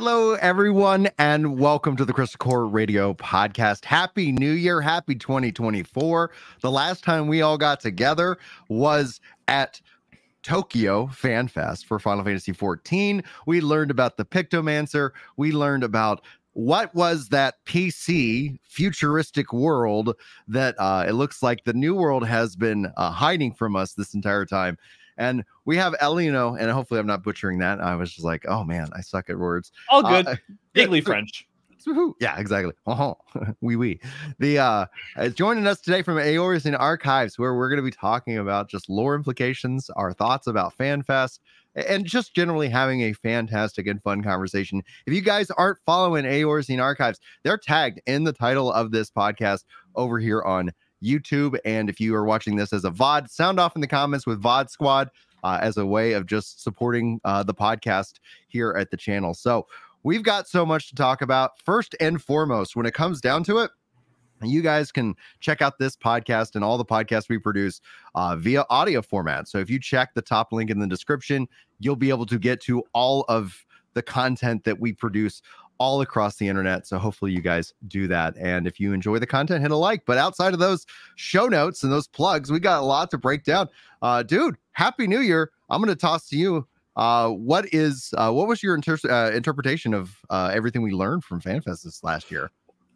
Hello, everyone, and welcome to the Crystal Core Radio Podcast. Happy New Year. Happy 2024. The last time we all got together was at Tokyo Fan Fest for Final Fantasy XIV. We learned about the Pictomancer. We learned about what was that PC futuristic world that uh, it looks like the new world has been uh, hiding from us this entire time. And we have Elino, and hopefully I'm not butchering that. I was just like, oh man, I suck at words. All good. Uh, French. Yeah, exactly. Uh-huh. oui, oui. The uh, uh, joining us today from Eorzean Archives, where we're going to be talking about just lore implications, our thoughts about FanFest, and just generally having a fantastic and fun conversation. If you guys aren't following Eorzean Archives, they're tagged in the title of this podcast over here on YouTube. And if you are watching this as a VOD, sound off in the comments with VOD Squad uh, as a way of just supporting uh, the podcast here at the channel. So we've got so much to talk about. First and foremost, when it comes down to it, you guys can check out this podcast and all the podcasts we produce uh, via audio format. So if you check the top link in the description, you'll be able to get to all of the content that we produce all across the internet. So hopefully you guys do that. And if you enjoy the content, hit a like. But outside of those show notes and those plugs, we got a lot to break down. Uh, dude, happy new year. I'm going to toss to you. Uh, what is uh, what was your inter- uh, interpretation of uh, everything we learned from FanFest this last year?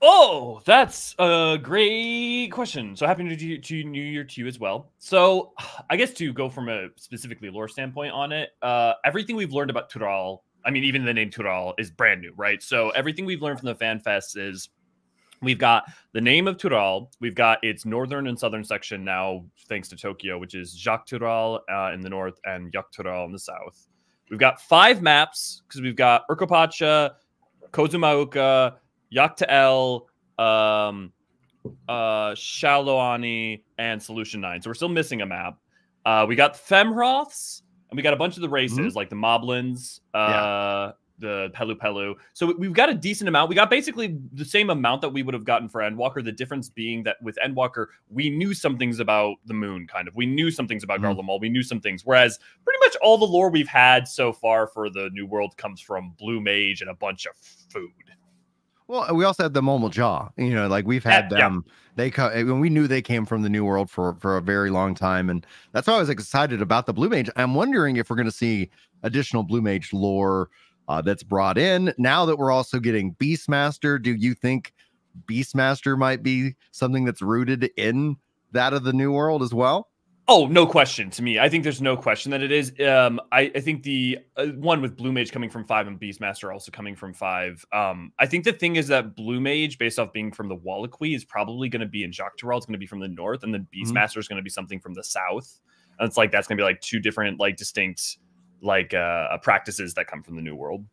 Oh, that's a great question. So happy New Year to New Year to you as well. So I guess to go from a specifically lore standpoint on it, uh, everything we've learned about Tural I mean, even the name Tural is brand new, right? So everything we've learned from the Fan Fest is we've got the name of Tural, we've got its northern and southern section now, thanks to Tokyo, which is Xak Tural uh, in the north and Yak Tural in the south. We've got five maps because we've got Urqopacha, Kozama'uka, Yaktael, um, uh, Shaaloani, and Solution 9. So we're still missing a map. Uh, we got Femroths, and we got a bunch of the races mm-hmm. like the Moblins, uh, yeah. the Pelu Pelu. So we've got a decent amount. We got basically the same amount that we would have gotten for Endwalker. The difference being that with Endwalker, we knew some things about the moon, kind of. We knew some things about mm-hmm. Garlemald. We knew some things. Whereas pretty much all the lore we've had so far for the New World comes from Blue Mage and a bunch of food. Well, we also had the Mamool Ja You know, like we've had them. Yeah. They come when we knew they came from the New World for for a very long time, and that's why I was excited about the Blue Mage. I'm wondering if we're going to see additional Blue Mage lore uh, that's brought in now that we're also getting Beastmaster. Do you think Beastmaster might be something that's rooted in that of the New World as well? Oh, no question to me. I think there's no question that it is. Um, I, I think the uh, one with Blue Mage coming from five and Beastmaster also coming from five. Um, I think the thing is that Blue Mage, based off being from the Whalaqee, is probably going to be in Xak It's going to be from the north, and then Beastmaster mm-hmm. is going to be something from the south. And it's like that's going to be like two different, like distinct, like uh, practices that come from the New World.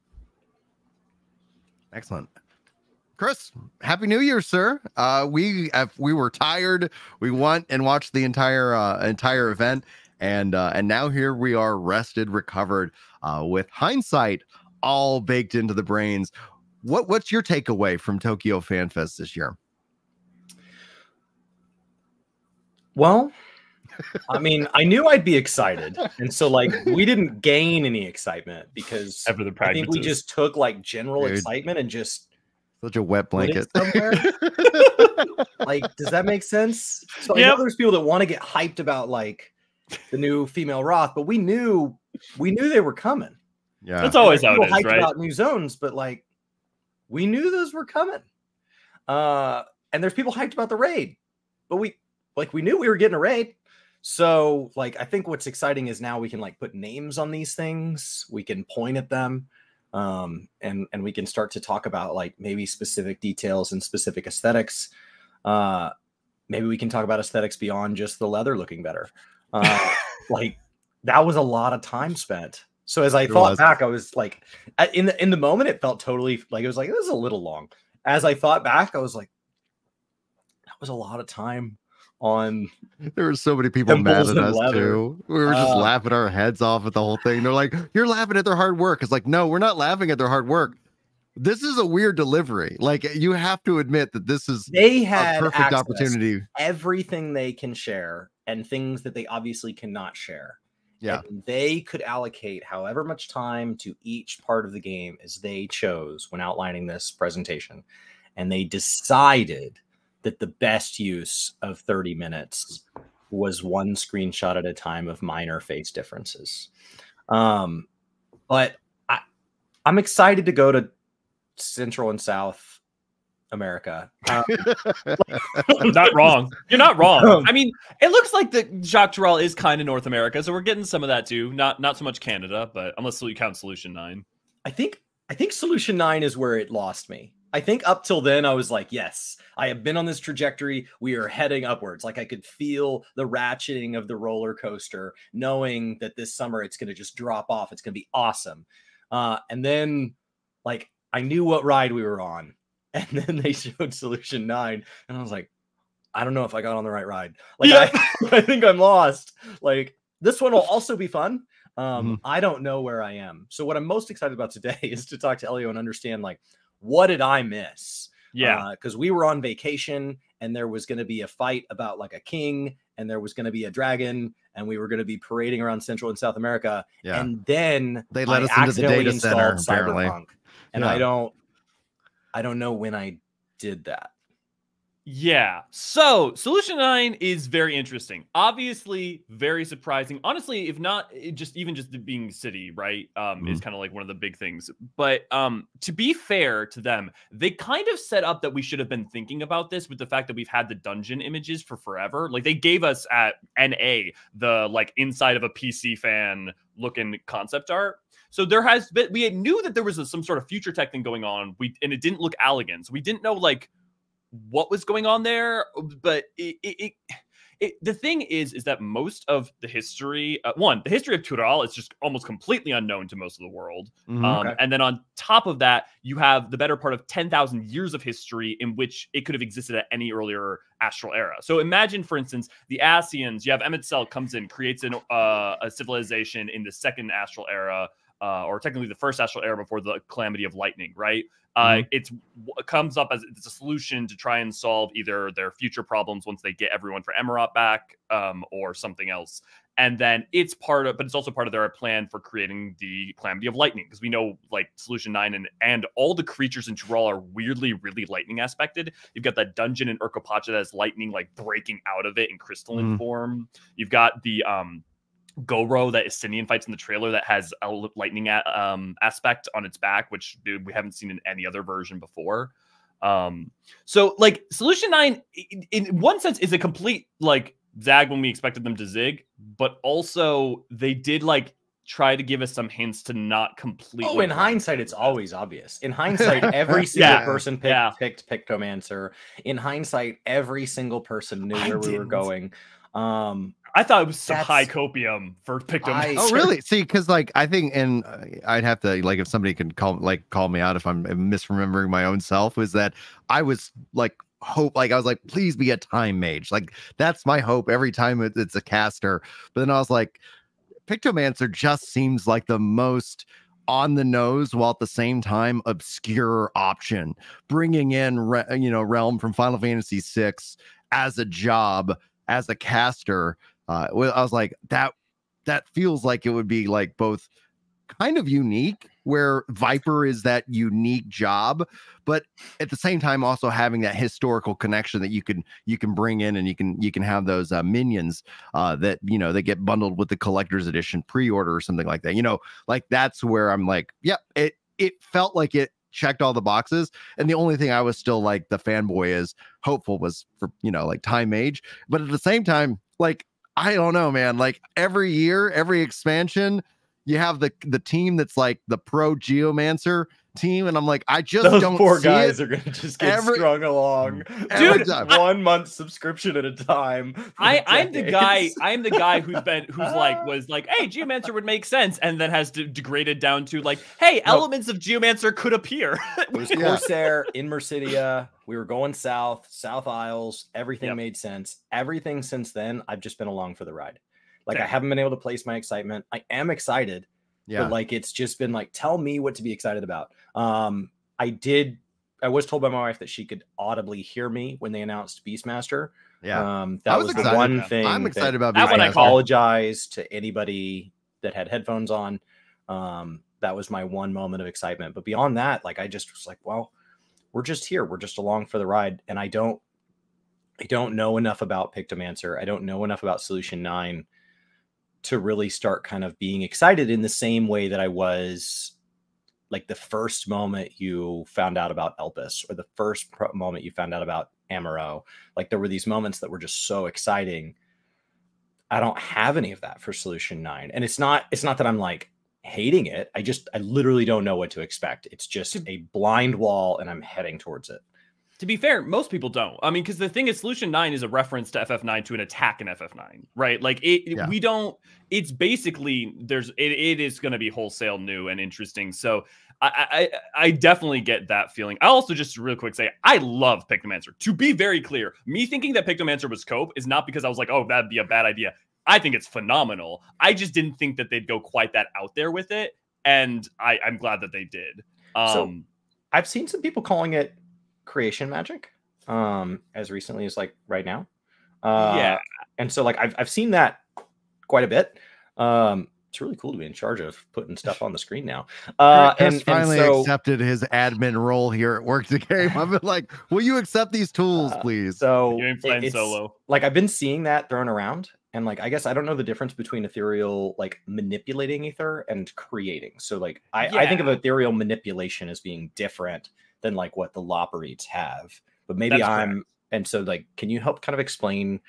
Excellent. Chris, happy New Year, sir. Uh, we we were tired. We went and watched the entire uh, entire event, and uh, and now here we are, rested, recovered, uh, with hindsight all baked into the brains. What what's your takeaway from Tokyo Fan Fest this year? Well, I mean, I knew I'd be excited, and so like we didn't gain any excitement because I think we just took like general Dude. excitement and just such a wet blanket. like, does that make sense? So yep. I know there's people that want to get hyped about like the new female Roth, but we knew we knew they were coming. Yeah, that's always how it is, hyped right? About new zones, but like we knew those were coming. Uh, and there's people hyped about the raid, but we like we knew we were getting a raid. So like I think what's exciting is now we can like put names on these things. We can point at them um, and and we can start to talk about like maybe specific details and specific aesthetics. Uh, maybe we can talk about aesthetics beyond just the leather looking better. Uh, like that was a lot of time spent. So as I it thought was. back, I was like, in the in the moment, it felt totally like it was like it was a little long. As I thought back, I was like, that was a lot of time on there were so many people mad at us leather. too. We were just uh, laughing our heads off at the whole thing. They're like, "You're laughing at their hard work." It's like, no, we're not laughing at their hard work. This is a weird delivery. Like you have to admit that this is they had a perfect opportunity. Everything they can share and things that they obviously cannot share. Yeah. And they could allocate however much time to each part of the game as they chose when outlining this presentation. And they decided that the best use of 30 minutes was one screenshot at a time of minor face differences. Um, but I, I'm excited to go to Central and South America. Um, not wrong. You're not wrong. Um, I mean, it looks like the Xak Tural is kind of North America, so we're getting some of that too. Not not so much Canada, but unless you count Solution Nine. I think I think Solution Nine is where it lost me. I think up till then I was like, yes, I have been on this trajectory. We are heading upwards. Like I could feel the ratcheting of the roller coaster, knowing that this summer it's going to just drop off. It's going to be awesome. Uh, and then, like, I knew what ride we were on, and then they showed Solution Nine, and I was like, I don't know if I got on the right ride. Like, Yeah. I, I think I'm lost. Like, this one will also be fun. Um, Mhm. I don't know where I am. So what I'm most excited about today is to talk to Elio and understand like what did I miss? Yeah, uh, because we were on vacation and there was going to be a fight about like a king and there was going to be a dragon and we were going to be parading around Central and South America. Yeah. And then They let I us into the data center, apparently. Cyberpunk, and Yeah. I don't, I don't know when I did that. Yeah. So Solution Nine is very interesting. Obviously, very surprising. Honestly, if not it just even just the being city, right? Um, is kind of like one of the big things. But um, to be fair to them, they kind of set up that we should have been thinking about this with the fact that we've had the dungeon images for forever. Like they gave us at NA the like inside of a PC fan looking concept art. So there has been we knew that there was a, some sort of future tech thing going on. We and it didn't look elegant. So we didn't know like what was going on there but it, it, it, it the thing is is that most of the history uh, one the history of Tural is just almost completely unknown to most of the world Mhm. um, Okay. and then on top of that you have the better part of 10,000 years of history in which it could have existed at any earlier astral era so imagine for instance the Ascians you have Emet-Selch comes in creates an, uh, a civilization in the second astral era uh, or technically the first astral era before the calamity of lightning, right? Uh, it's it comes up as it's a solution to try and solve either their future problems once they get everyone for Amaurot back, um, or something else. And then it's part of, but it's also part of their plan for creating the calamity of lightning because we know like Solution Nine and and all the creatures in Tural are weirdly really lightning aspected. You've got that dungeon in Urqopacha that has lightning like breaking out of it in crystalline Mhm. form. You've got the um Goro that Estinien fights in the trailer that has a lightning a- um, aspect on its back, which dude, we haven't seen in any other version before. Um, so like Solution Nine, in, in one sense, is a complete like zag when we expected them to zig, but also they did like try to give us some hints to not completely. Oh, in hindsight, it's always obvious. In hindsight, every single Yeah, person picked, yeah. picked Pictomancer. In hindsight, every single person knew I where we were going. Um, I thought it was some high copium for Pictomancer. I- Oh, really? See, because like I think, and uh, I'd have to like if somebody can call like call me out if I'm misremembering my own self. Was that I was like hope like I was like please be a time mage like that's my hope every time it- it's a caster. But then I was like, Pictomancer just seems like the most on the nose while at the same time obscure option bringing in Re- you know Relm from final fantasy 6 as a job as a caster uh i was like that that feels like it would be like both kind of unique where viper is that unique job but at the same time also having that historical connection that you can you can bring in and you can you can have those uh, minions uh that you know they get bundled with the collector's edition pre-order or something like that you know like that's where i'm like yep it it felt like it checked all the boxes and the only thing i was still like the fanboy is hopeful was for you know like time age but at the same time like i don't know man. Like every year every expansion you have the the team that's like the pro geomancer team and i'm like i just those don't poor see guys it are gonna just get every- strung along. every with time. one month subscription at a time. for I, I'm the guy. I'm the guy who's been who's like was like, hey, Geomancer would make sense, and then has de- degraded down to like, hey, No. elements of Geomancer could appear. It was Corsair in Meracydia. We were going south, South Isles. Everything Yep. made sense. Everything since then, I've just been along for the ride. Like I haven't been able to place my excitement. I am excited, yeah but like it's just been like, tell me what to be excited about. Um, I did I was told by my wife that she could audibly hear me when they announced Beastmaster. Yeah. Um, I that was was, the one thing. I'm excited about I I Beastmaster. called. apologize to anybody that had headphones on. Um, that was my one moment of excitement. But beyond that, like I just was like, well, we're just here. We're just along for the ride. And I don't I don't know enough about Pictomancer. I don't know enough about Solution 9 to really start kind of being excited in the same way that I was like the first moment you found out about Elpis or the first pro- moment you found out about Amaurot. Like there were these moments that were just so exciting. I don't have any of that for Solution 9. And it's not it's not that I'm like hating it. I just I literally don't know what to expect. It's just a blind wall and I'm heading towards it. To be fair, most people don't. I mean, because the thing is, Solution Nine is a reference to FF9 to an attack in FF9, right? Like it, it- Yeah. we don't. It's basically there's it, it is going to be wholesale new and interesting. So I, I I definitely get that feeling. I also just real quick say I love Pictomancer. To be very clear, me thinking that Pictomancer was cope is not because I was like, oh, that'd be a bad idea. I think it's phenomenal. I just didn't think that they'd go quite that out there with it, and I, I'm glad that they did. Um, So- I've seen some people calling it creation magic um as recently as like right now. Uh Yeah. and so like I've I've seen that quite a bit. Um it's really cool to be in charge of putting stuff on the screen now. Uh Chris and, and finally so accepted his admin role here at Work the Game. I've been like, will you accept these tools, Uh, please? so you ain't playing solo. like I've been seeing that thrown around, and like I guess I don't know the difference between ethereal like manipulating ether and creating. So like I, I think of ethereal manipulation as being different than like what the Lopporits have. But maybe That's I'm and so like can you help kind of explain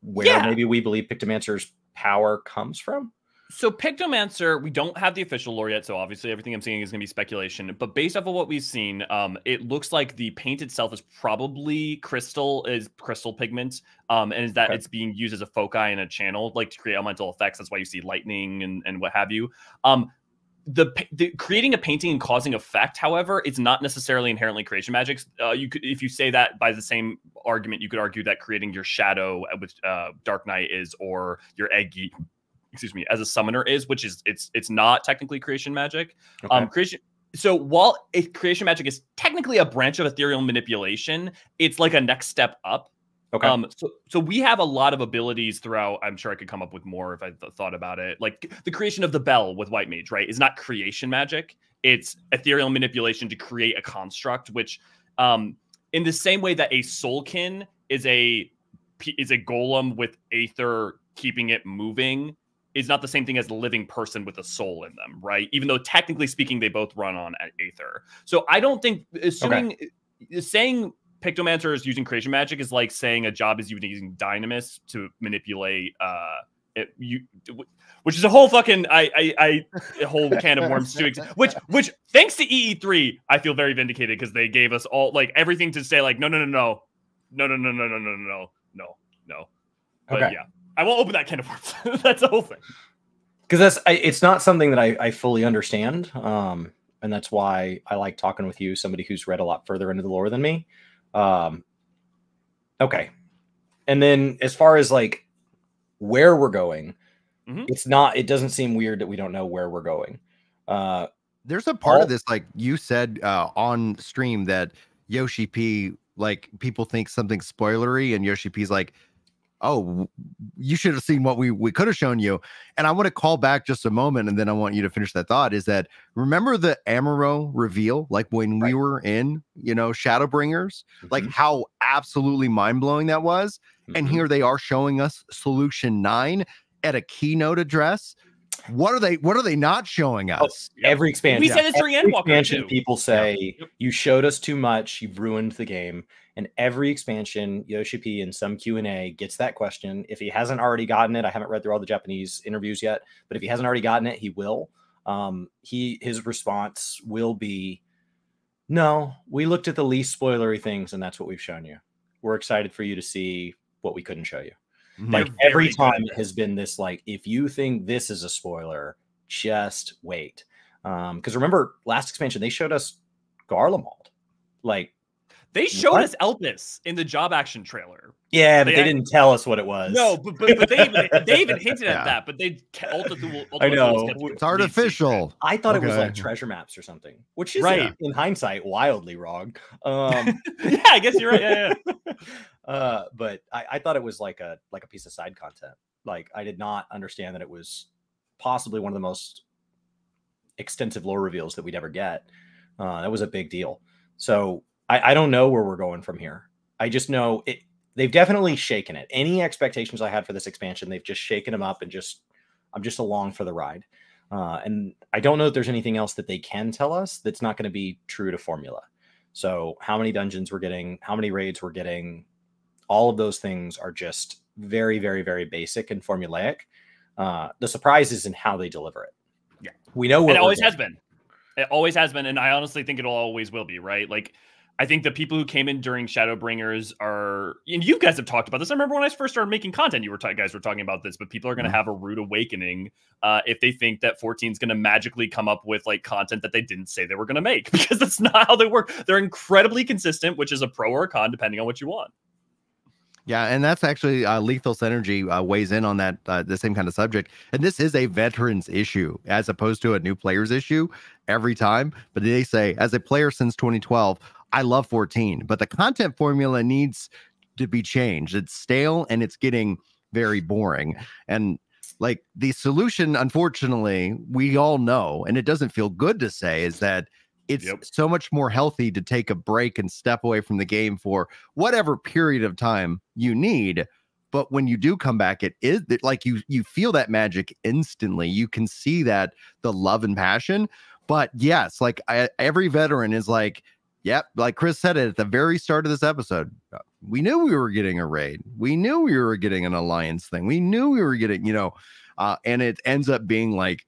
where Yeah. maybe we believe Pictomancer's power comes from? So Pictomancer, we don't have the official lore yet, so obviously everything I'm seeing is going to be speculation. But based off of what we've seen, um, it looks like the paint itself is probably crystal, is crystal pigment, um, and is that Okay. it's being used as a foci and a channel, like to create elemental effects. That's why you see lightning and and what have you. Um, the, the creating a painting and causing effect, however, it's not necessarily inherently creation magic. Uh, you could, if you say that by the same argument, you could argue that creating your shadow with uh, Dark Knight is, or your egi, excuse me, as a summoner is, which is it's it's not technically creation magic. Um, creation. So while creation magic is technically a branch of ethereal manipulation, it's like a next step up. Okay. Um, so, so we have a lot of abilities throughout. I'm sure I could come up with more if I th- thought about it. Like the creation of the bell with White Mage, right? Is not creation magic. It's ethereal manipulation to create a construct, which, um, in the same way that a soulkin is a is a golem with aether keeping it moving, is not the same thing as a living person with a soul in them, right? Even though technically speaking, they both run on aether. So I don't think assuming saying Pictomancer is using creation magic is like saying a job is using Dynamis to manipulate uh it, you which is a whole fucking I I, I a whole can of worms to which which thanks to EE3 I feel very vindicated because they gave us all like everything to say like no no no no. No no no no no no no no no. No but Okay. yeah. I won't open that can of worms. That's the whole thing. Because that's I, it's not something that I, I fully understand um and that's why i like talking with you somebody who's read a lot further into the lore than me um okay and then as far as like where we're going Mhm. it's not it doesn't seem weird that we don't know where we're going uh There's a part all- of this, like you said uh, on stream, that Yoshi P, like people think something spoilery, and Yoshi P's like, "Oh, you should have seen what we we could have shown you." And I want to call back just a moment, and then I want you to finish that thought. Is that remember the Amaurot reveal, like when we were in, you know, Shadowbringers, like mhm, how absolutely mind blowing that was. And mhm. here they are showing us Solution Nine at a keynote address. What are they? What are they not showing Oh, us? Yep. every expansion we said this during every Endwalker expansion too people say Yep. you showed us too much you've ruined the game and every expansion yoshi p in some q&a gets that question if he hasn't already gotten it i haven't read through all the japanese interviews yet but if he hasn't already gotten it he will um he his response will be no we looked at the least spoilery things and that's what we've shown you we're excited for you to see what we couldn't show you Like They're every very good time it has been this like if you think this is a spoiler just wait um because remember last expansion they showed us garlemald like They showed What? us Elpis in the job action trailer. Yeah, but They they, didn't tell us what it was. No, but, but, but they even they even hinted Yeah. at that. But they ke- ultimately, I know. ultimately kept it It's complete artificial. I thought it was like treasure maps or something, which is Right. in hindsight wildly wrong. Um, yeah, I guess you're right. Yeah, yeah. Uh, but I, I thought it was like a like a piece of side content. Like I did not understand that it was possibly one of the most extensive lore reveals that we'd ever get. Uh, that was a big deal. So I, I don't know where we're going from here. I just know it. They've definitely shaken it. Any expectations I had for this expansion, they've just shaken them up and just I'm just along for the ride. Uh, and I don't know if there's anything else that they can tell us that's not going to be true to formula. So how many dungeons we're getting, how many raids we're getting, all of those things are just very, very, very basic and formulaic. Uh, the surprise is in how they deliver it. Yeah. we know it we're always has been. It always has been, and I honestly think it'll always will be. Right? Like, I think the people who came in during Shadowbringers are, and you guys have talked about this. I remember when I first started making content, you were ta- guys were talking about this, but people are going to Mhm. have a rude awakening uh, if they think that 14 is going to magically come up with like content that they didn't say they were going to make, because that's not how they work. They're incredibly consistent, which is a pro or a con depending on what you want. Yeah, and that's actually uh, Lethal Synergy uh, weighs in on that uh, the same kind of subject. And this is a veterans issue as opposed to a new players issue every time. But they say, as a player since 2012, I love 14, but the content formula needs to be changed. It's stale and it's getting very boring. And like the solution, unfortunately, we all know, and it doesn't feel good to say, is that it's Yep. so much more healthy to take a break and step away from the game for whatever period of time you need but when you do come back it is it- like you you feel that magic instantly. You can see that the love and passion but yes like I, every veteran is like yep like chris said it at the very start of this episode uh, we knew we were getting a raid. We knew we were getting an alliance thing. We knew we were getting you know uh, and it ends up being like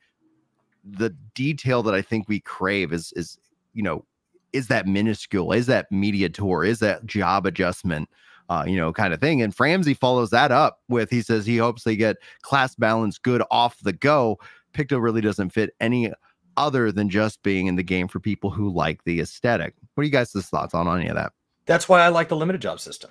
the detail that i think we crave is is you know is that minuscule is that media tour is that job adjustment uh, you know, kind of thing. And Framsey follows that up with he says he hopes they get class balance good off the go. Picto really doesn't fit any other than just being in the game for people who like the aesthetic. What are you guys' thoughts on any of that? That's why I like the limited job system.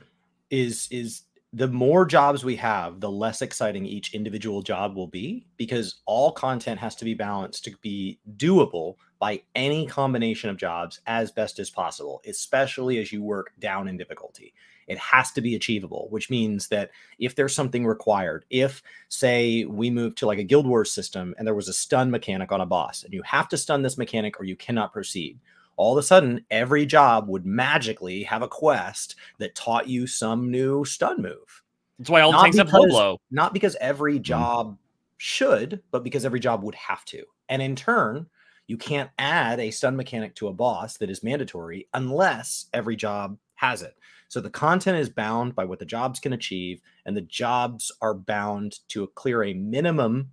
Is is the more jobs we have, the less exciting each individual job will be because all content has to be balanced to be doable by any combination of jobs as best as possible, especially as you work down in difficulty. It has to be achievable, which means that if there's something required, if say we move to like a Guild Wars system and there was a stun mechanic on a boss and you have to stun this mechanic or you cannot proceed, all of a sudden every job would magically have a quest that taught you some new stun move That's why all the Not tanks have low blow. not because every mm-hmm. job should but because every job would have to and in turn you can't add a stun mechanic to a boss that is mandatory unless every job has it so the content is bound by what the jobs can achieve and the jobs are bound to clear a minimum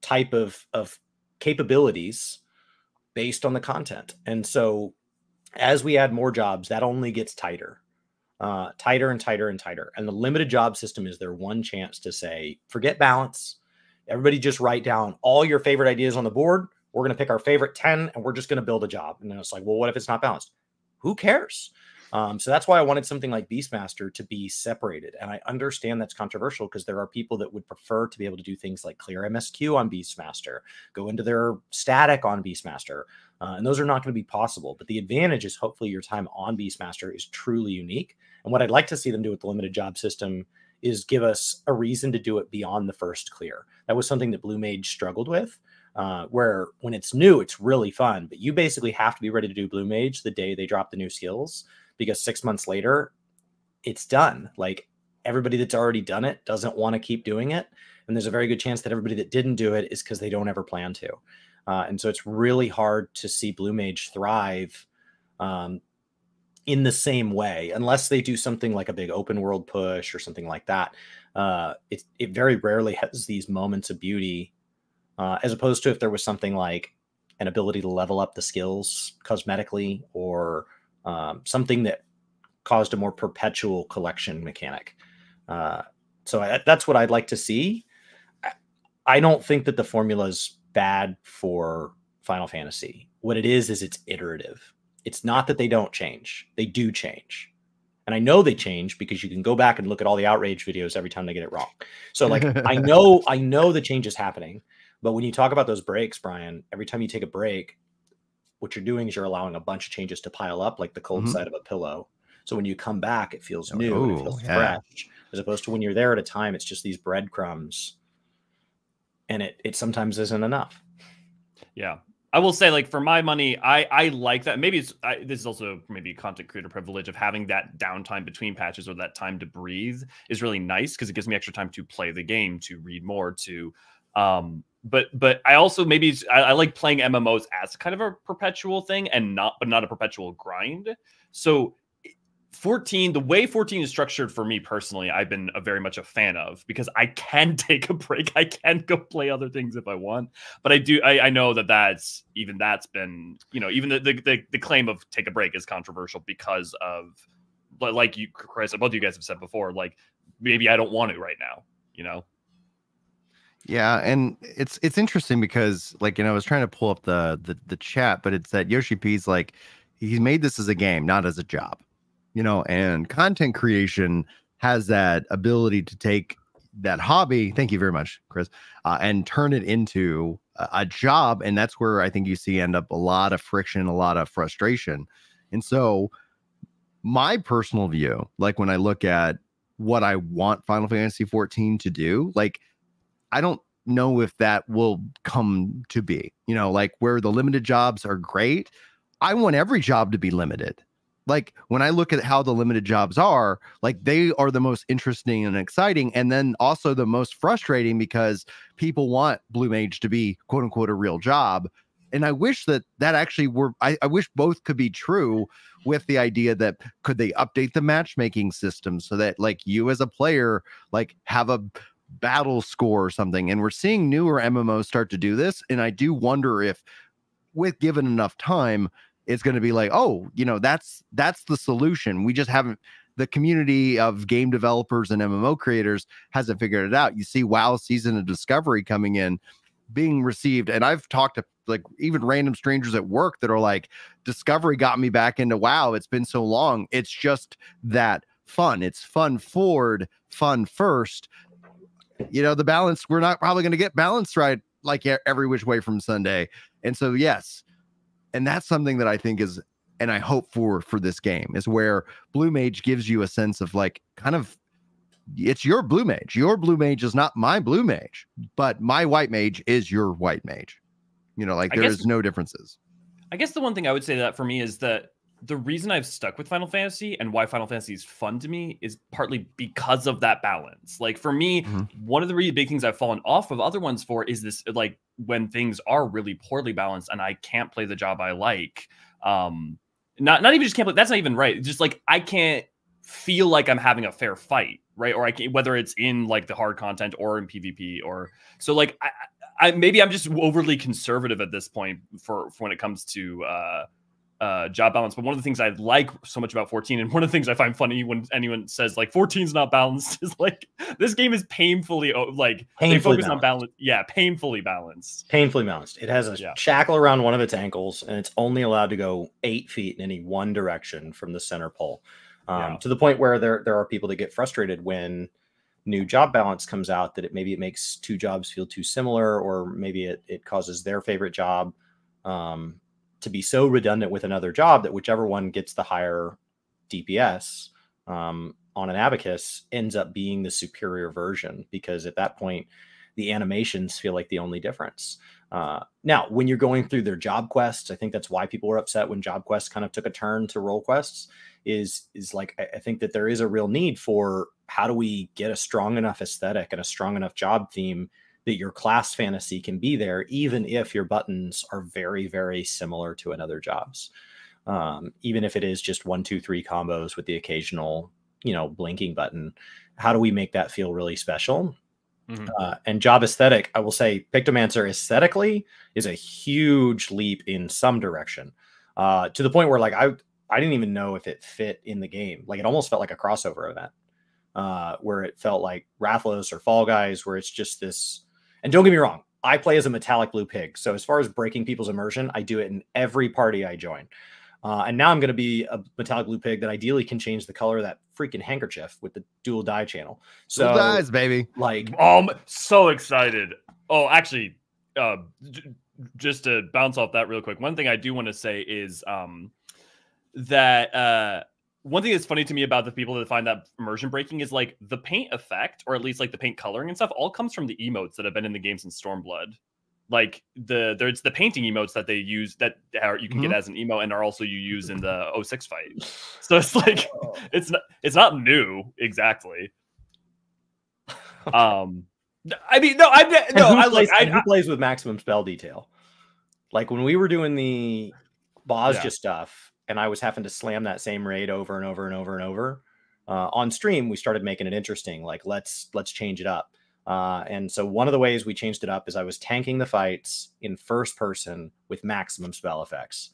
type of of capabilities based on the content and so as we add more jobs that only gets tighter uh, tighter and tighter and tighter. And the limited job system is their one chance to say, forget balance. Everybody just write down all your favorite ideas on the board. We're going to pick our favorite 10 and we're just going to build a job. And then it's like, well, what if it's not balanced? Who cares? Um, so that's why I wanted something like Beastmaster to be separated. And I understand that's controversial because there are people that would prefer to be able to do things like clear MSQ on Beastmaster, go into their static on Beastmaster. Uh, and those are not going to be possible. But the advantage is hopefully your time on Beastmaster is truly unique. And what I'd like to see them do with the limited job system is give us a reason to do it beyond the first clear. That was something that Blue Mage struggled with, uh, where when it's new, it's really fun, but you basically have to be ready to do Blue Mage the day they drop the new skills because six months later, it's done. Like everybody that's already done it doesn't want to keep doing it. And there's a very good chance that everybody that didn't do it is because they don't ever plan to. Uh, and so it's really hard to see Blue Mage thrive um, in the same way, unless they do something like a big open world push or something like that. Uh, it, it very rarely has these moments of beauty, uh, as opposed to if there was something like an ability to level up the skills cosmetically or um, something that caused a more perpetual collection mechanic. Uh, so I, that's what I'd like to see. I- I don't think that the formula is bad for Final Fantasy. What it is is it's iterative. it's not that they don't change; they do change. And I know they change because you can go back and look at all the outrage videos every time they get it wrong. So like I know I know the change is happening, but when you talk about those breaks, Brian, every time you take a break, what you're doing is you're allowing a bunch of changes to pile up like the cold mm-hmm. side of a pillow. So when you come back, it feels new Ooh, it feels yeah. fresh, as opposed to when you're there at a time, it's just these breadcrumbs, and it it sometimes isn't enough. Yeah, I will say, like for my money, I I like that. Maybe it's I, this is also maybe content creator privilege of having that downtime between patches or that time to breathe is really nice because it gives me extra time to play the game, to read more, to um. But but I also maybe I, I like playing MMOs as kind of a perpetual thing and not but not a perpetual grind. So 14 the way 14 is structured for me personally i've been a very much a fan of because i can take a break i can go play other things if i want but i do i, I know that that's even that's been you know even the, the, the claim of take a break is controversial because of like you chris both you guys have said before like maybe i don't want it right now you know yeah, and it's it's interesting because like you know I was trying to pull up the the, the chat, but it's that Yoshi P's like he's made this as a game, not as a job you know, and content creation has that ability to take that hobby. Thank you very much, Chris, uh, and turn it into a, a job. And that's where I think you see end up a lot of friction, a lot of frustration. And so, my personal view, like when I look at what I want Final Fantasy 14 to do, like I don't know if that will come to be, you know, like where the limited jobs are great. I want every job to be limited like when I look at how the limited jobs are, like they are the most interesting and exciting, and then also the most frustrating because people want Blue Mage to be quote unquote a real job. And I wish that that actually were, I, I wish both could be true with the idea that could they update the matchmaking system so that like you as a player, like have a battle score or something. And we're seeing newer MMOs start to do this. And I do wonder if, with given enough time, it's going to be like, oh, you know, that's that's the solution. We just haven't the community of game developers and MMO creators hasn't figured it out. You see WoW season of discovery coming in being received and I've talked to like even random strangers at work that are like discovery got me back into WoW. It's been so long. It's just that fun. It's fun forward, fun first. You know, the balance we're not probably going to get balanced right like every which way from Sunday. And so yes, and that's something that I think is and I hope for for this game is where blue mage gives you a sense of like kind of it's your blue mage. Your blue mage is not my blue mage, but my white mage is your white mage. You know, like there is no differences. I guess the one thing I would say that for me is that the reason I've stuck with Final Fantasy and why Final Fantasy is fun to me is partly because of that balance. Like for me, mm-hmm. one of the really big things I've fallen off of other ones for is this like when things are really poorly balanced and I can't play the job I like. Um not not even just can't play that's not even right. just like I can't feel like I'm having a fair fight, right? Or I can whether it's in like the hard content or in PvP or so like I, I maybe I'm just overly conservative at this point for, for when it comes to uh uh, job balance. But one of the things I like so much about 14, and one of the things I find funny when anyone says like 14 is not balanced, is like this game is painfully like painfully they focus balanced. on balance. Yeah, painfully balanced. Painfully balanced. It has a yeah. shackle around one of its ankles, and it's only allowed to go eight feet in any one direction from the center pole. Um, yeah. To the point where there there are people that get frustrated when new job balance comes out that it maybe it makes two jobs feel too similar, or maybe it it causes their favorite job. Um, to be so redundant with another job that whichever one gets the higher DPS um, on an abacus ends up being the superior version because at that point the animations feel like the only difference. Uh, now, when you're going through their job quests, I think that's why people were upset when job quests kind of took a turn to role quests. Is is like I, I think that there is a real need for how do we get a strong enough aesthetic and a strong enough job theme that your class fantasy can be there, even if your buttons are very, very similar to another job's. Um, even if it is just one, two, three combos with the occasional, you know, blinking button. How do we make that feel really special? Mm-hmm. Uh, and job aesthetic, I will say, Pictomancer aesthetically is a huge leap in some direction, uh, to the point where like I I didn't even know if it fit in the game. Like it almost felt like a crossover event, uh, where it felt like Rathalos or Fall Guys, where it's just this and don't get me wrong, I play as a metallic blue pig. So as far as breaking people's immersion, I do it in every party I join. Uh, and now I'm going to be a metallic blue pig that ideally can change the color of that freaking handkerchief with the dual dye channel. So, Two dyes, baby. like, Um, so excited. Oh, actually, uh, j- just to bounce off that real quick, one thing I do want to say is um that uh one thing that's funny to me about the people that find that immersion breaking is like the paint effect, or at least like the paint coloring and stuff, all comes from the emotes that have been in the games in Stormblood. Like the there's the painting emotes that they use that are you can get as an emo and are also you use in the 06 fight. So it's like it's not it's not new exactly. Um, I mean, no, I'm And no, who, I plays, I, and who plays with maximum spell detail? Like when we were doing the Bozja Yeah. stuff, and I was having to slam that same raid over and over and over and over uh, on stream, we started making it interesting. Like let's let's change it up. Uh, and so one of the ways we changed it up is I was tanking the fights in first person with maximum spell effects.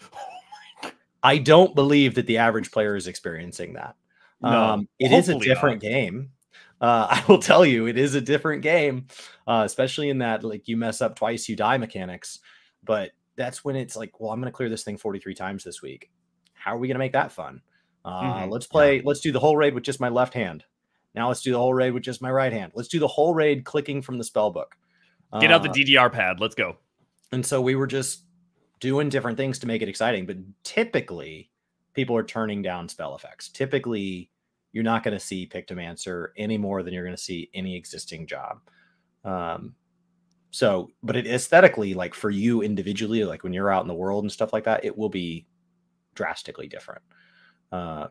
I don't believe that the average player is experiencing that. No, um, it is a different game. Uh, I will tell you, it is a different game, uh, especially in that like you mess up twice, you die mechanics. But that's when it's like, well, I'm going to clear this thing 43 times this week. How are we going to make that fun? Uh, Mhm, Let's play. Let's do the whole raid with just my left hand. Now let's do the whole raid with just my right hand. Let's do the whole raid clicking from the spell book. get out the Uh, DDR pad. Let's go. and so we were just doing different things to make it exciting. But typically, people are turning down spell effects. Typically, you're not going to see Pictomancer any more than you're going to see any existing job. Um, so, but it aesthetically, like for you individually, like when you're out in the world and stuff like that, it will be drastically different. Uh,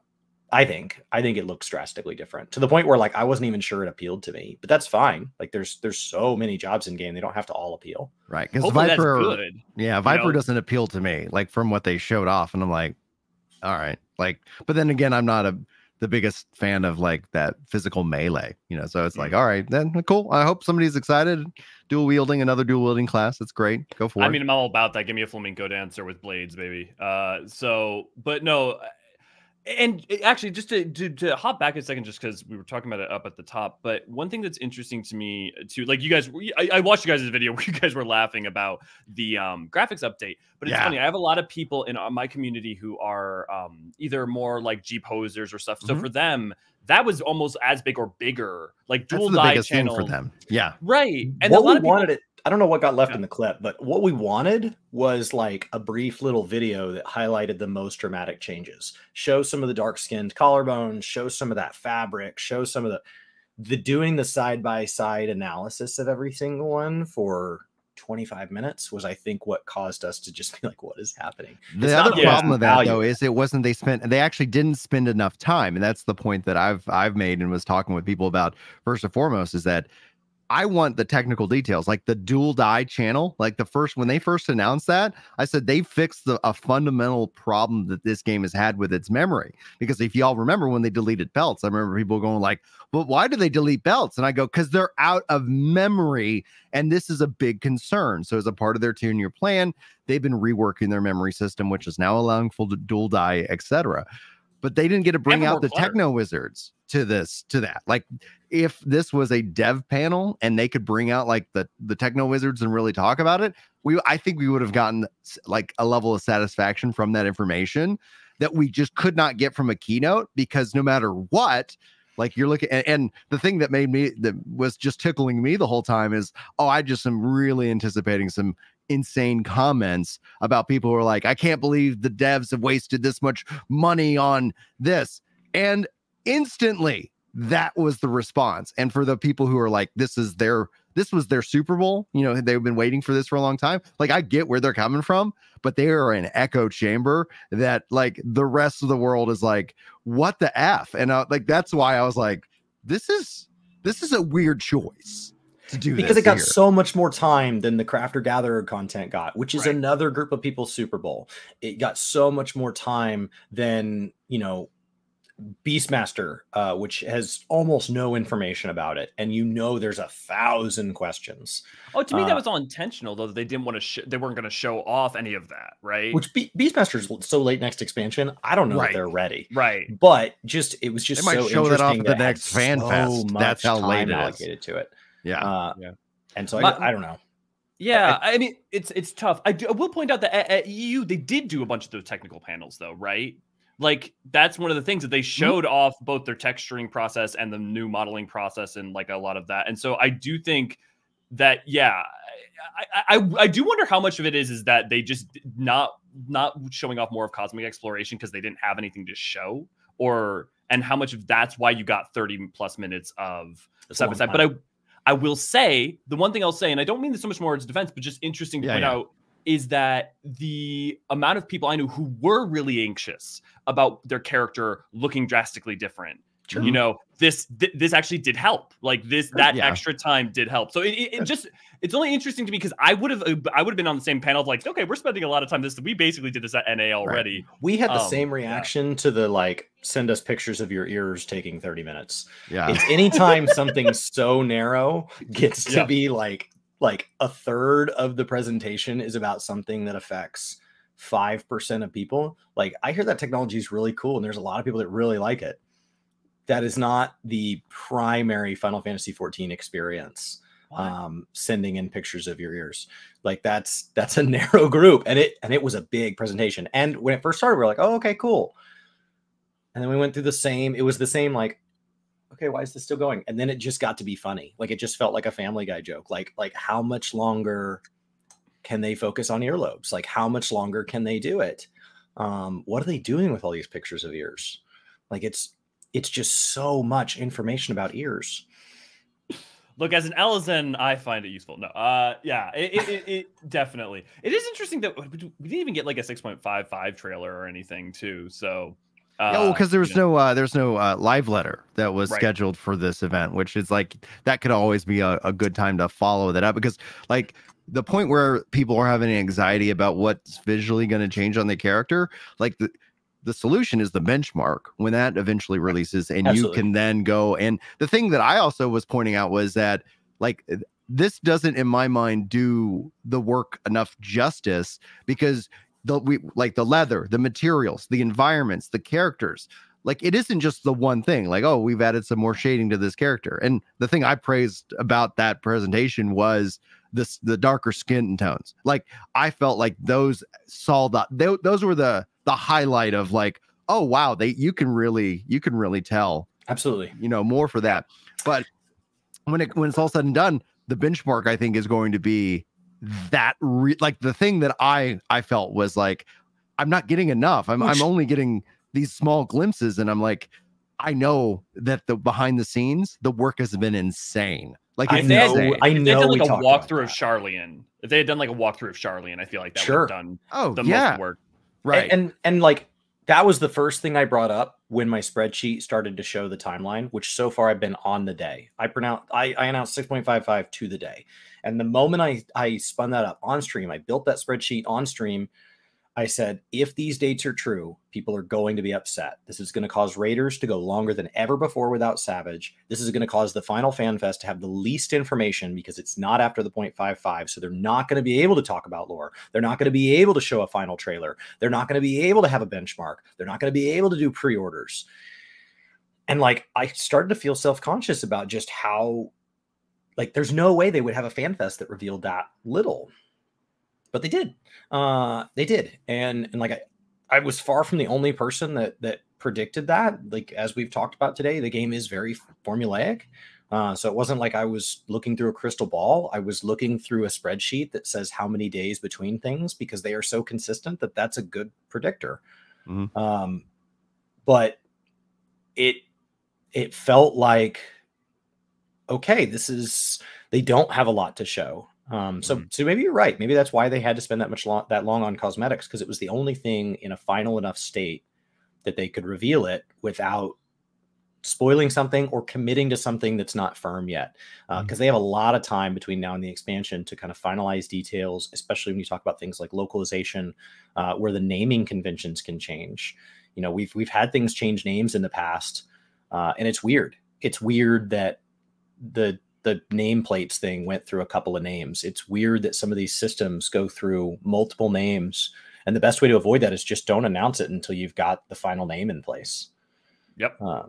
I think. I think it looks drastically different to the point where like I wasn't even sure it appealed to me, but that's fine. Like there's there's so many jobs in game, they don't have to all appeal. Right. Because Viper, that's good. yeah, Viper know? doesn't appeal to me, like from what they showed off. And I'm like, all right. Like, but then again, I'm not a the biggest fan of like that physical melee, you know. So it's Mm. like, all right, then cool. I hope somebody's excited. Dual wielding another dual wielding class. That's great. Go for I it. mean, I'm all about that. Give me a flamenco dancer with blades, baby. Uh, so, but no, and actually, just to, to to hop back a second, just because we were talking about it up at the top. But one thing that's interesting to me, too, like you guys, I, I watched you guys' video where you guys were laughing about the um, graphics update. But it's Yeah. funny. I have a lot of people in uh, my community who are um, either more like G posers or stuff. So Mhm. for them, that was almost as big or bigger, like That's dual the dye biggest thing channel for them. Yeah. right? And what a lot we of people, wanted it i don't know what got left Yeah. in the clip but what we wanted was like a brief little video that highlighted the most dramatic changes show some of the dark skinned collarbones show some of that fabric show some of the the doing the side by side analysis of every single one for 25 minutes was i think what caused us to just be like what is happening The It's not other the problem with that value. though is it wasn't they spent they actually didn't spend enough time, and that's the point that I've I've made and was talking with people about first and foremost is that I want the technical details, like the dual dye channel. Like the first when they first announced that, I said they fixed the, a fundamental problem that this game has had with its memory. Because if y'all remember when they deleted belts, I remember people going like, "But why do they delete belts?" And I go, "Because they're out of memory, and this is a big concern." So as a part of their two-year plan, they've been reworking their memory system, which is now allowing full dual dye, etc. But they didn't get to bring out the clutter. techno wizards to this to that. Like if this was a dev panel and they could bring out like the the techno wizards and really talk about it, we I think we would have gotten like a level of satisfaction from that information that we just could not get from a keynote because no matter what like you're looking and, and the thing that made me that was just tickling me the whole time is oh i just am really anticipating some insane comments about people who are like i can't believe the devs have wasted this much money on this. And instantly that was the response. And for the people who are like this is their this was their super bowl you know they've been waiting for this for a long time like i get where they're coming from but they are an echo chamber that like the rest of the world is like what the f? And uh, like that's why i was like this is this is a weird choice to do because this it got here. so much more time than the crafter gatherer content got which is Right. another group of people super bowl it got so much more time than you know beastmaster uh, which has almost no information about it and you know there's a thousand questions Oh, to me, that Uh, was all intentional, though. That they didn't want to. Sh- they weren't going to show off any of that, right? which Be- beastmaster's so late next expansion i don't know Right. if they're ready right. but just it was just might so show that off at the next fan so fest. much That's how late it is. allocated to it yeah uh, Yeah. and so I, My- I don't know Yeah, I, I mean it's it's tough. I, do, I will point out that at, at, EU they did do a bunch of those technical panels though, right? Like that's one of the things that they mm-hmm. showed mm-hmm. off both their texturing process and the new modeling process and like a lot of that. And so I do think that yeah, I, I I do wonder how much of it is is that they just not not showing off more of cosmic exploration because they didn't have anything to show or and how much of that's why you got 30 plus minutes of side by side. But I I will say the one thing I'll say, and I don't mean this so much more as defense, but just interesting to yeah, point yeah. out is that the amount of people I knew who were really anxious about their character looking drastically different True. You know, this th- this actually did help. Like this that yeah. extra time did help. So it, it, it just it's only interesting to me because I would have uh, I would have been on the same panel of like, okay, we're spending a lot of time this. We basically did this at NA already. Right. We had the um, same reaction yeah. to the like send us pictures of your ears taking 30 minutes. Yeah. It's anytime something so narrow gets to yeah. be like like a third of the presentation is about something that affects 5% of people. Like I hear that technology is really cool and there's a lot of people that really like it that is not the primary Final Fantasy 14 experience. Um, sending in pictures of your ears, like that's that's a narrow group, and it and it was a big presentation. And when it first started, we are like, oh, okay, cool. And then we went through the same. It was the same, like, okay, why is this still going? And then it just got to be funny. Like it just felt like a Family Guy joke. Like like how much longer can they focus on earlobes? Like how much longer can they do it? Um, what are they doing with all these pictures of ears? Like it's it's just so much information about ears. Look, as an Elezen, I find it useful. No, uh, yeah, it, it, it, it definitely. It is interesting that we didn't even get like a 6.55 trailer or anything, too. So, uh, yeah, well, because there was no uh, there's no uh, live letter that was right. scheduled for this event, which is like that could always be a, a good time to follow that up because like the point where people are having anxiety about what's visually going to change on the character, like the the solution is the benchmark when that eventually releases and Absolutely. you can then go and the thing that i also was pointing out was that like this doesn't in my mind do the work enough justice because the we like the leather the materials the environments the characters like it isn't just the one thing like oh we've added some more shading to this character. And the thing i praised about that presentation was this the darker skin tones. Like i felt like those saw the they, those were the the highlight of like, oh wow, they you can really you can really tell. Absolutely. You know, more for that. But when it when it's all said and done, the benchmark I think is going to be that re- like the thing that I I felt was like I'm not getting enough. I'm I'm only getting these small glimpses and I'm like I know that the behind the scenes the work has been insane. Like I know, insane. I know. like a walkthrough of Sharlayan, if they had done like a walkthrough of Sharlayan, I feel like that sure. would have done oh, the yeah. most work. Right. And, and, and like that was the first thing I brought up when my spreadsheet started to show the timeline, which so far I've been on the day. I pronounce I, I announced 6.55 to the day. And the moment I I spun that up on stream, I built that spreadsheet on stream I said, if these dates are true, people are going to be upset. This is going to cause Raiders to go longer than ever before without Savage. This is going to cause the final fan fest to have the least information because it's not after the 0.55. So they're not going to be able to talk about lore. They're not going to be able to show a final trailer. They're not going to be able to have a benchmark. They're not going to be able to do pre orders. And like, I started to feel self conscious about just how, like, there's no way they would have a fan fest that revealed that little but they did. Uh, they did, and and like I, I was far from the only person that that predicted that. Like as we've talked about today, the game is very formulaic. Uh, so it wasn't like I was looking through a crystal ball. I was looking through a spreadsheet that says how many days between things because they are so consistent that that's a good predictor. Mm-hmm. Um, but it it felt like okay, this is they don't have a lot to show. Um, so, mm-hmm. so maybe you're right. Maybe that's why they had to spend that much long, that long on cosmetics because it was the only thing in a final enough state that they could reveal it without spoiling something or committing to something that's not firm yet. Because uh, mm-hmm. they have a lot of time between now and the expansion to kind of finalize details, especially when you talk about things like localization, uh, where the naming conventions can change. You know, we've we've had things change names in the past, uh, and it's weird. It's weird that the the nameplates thing went through a couple of names. It's weird that some of these systems go through multiple names. And the best way to avoid that is just don't announce it until you've got the final name in place. Yep. Uh,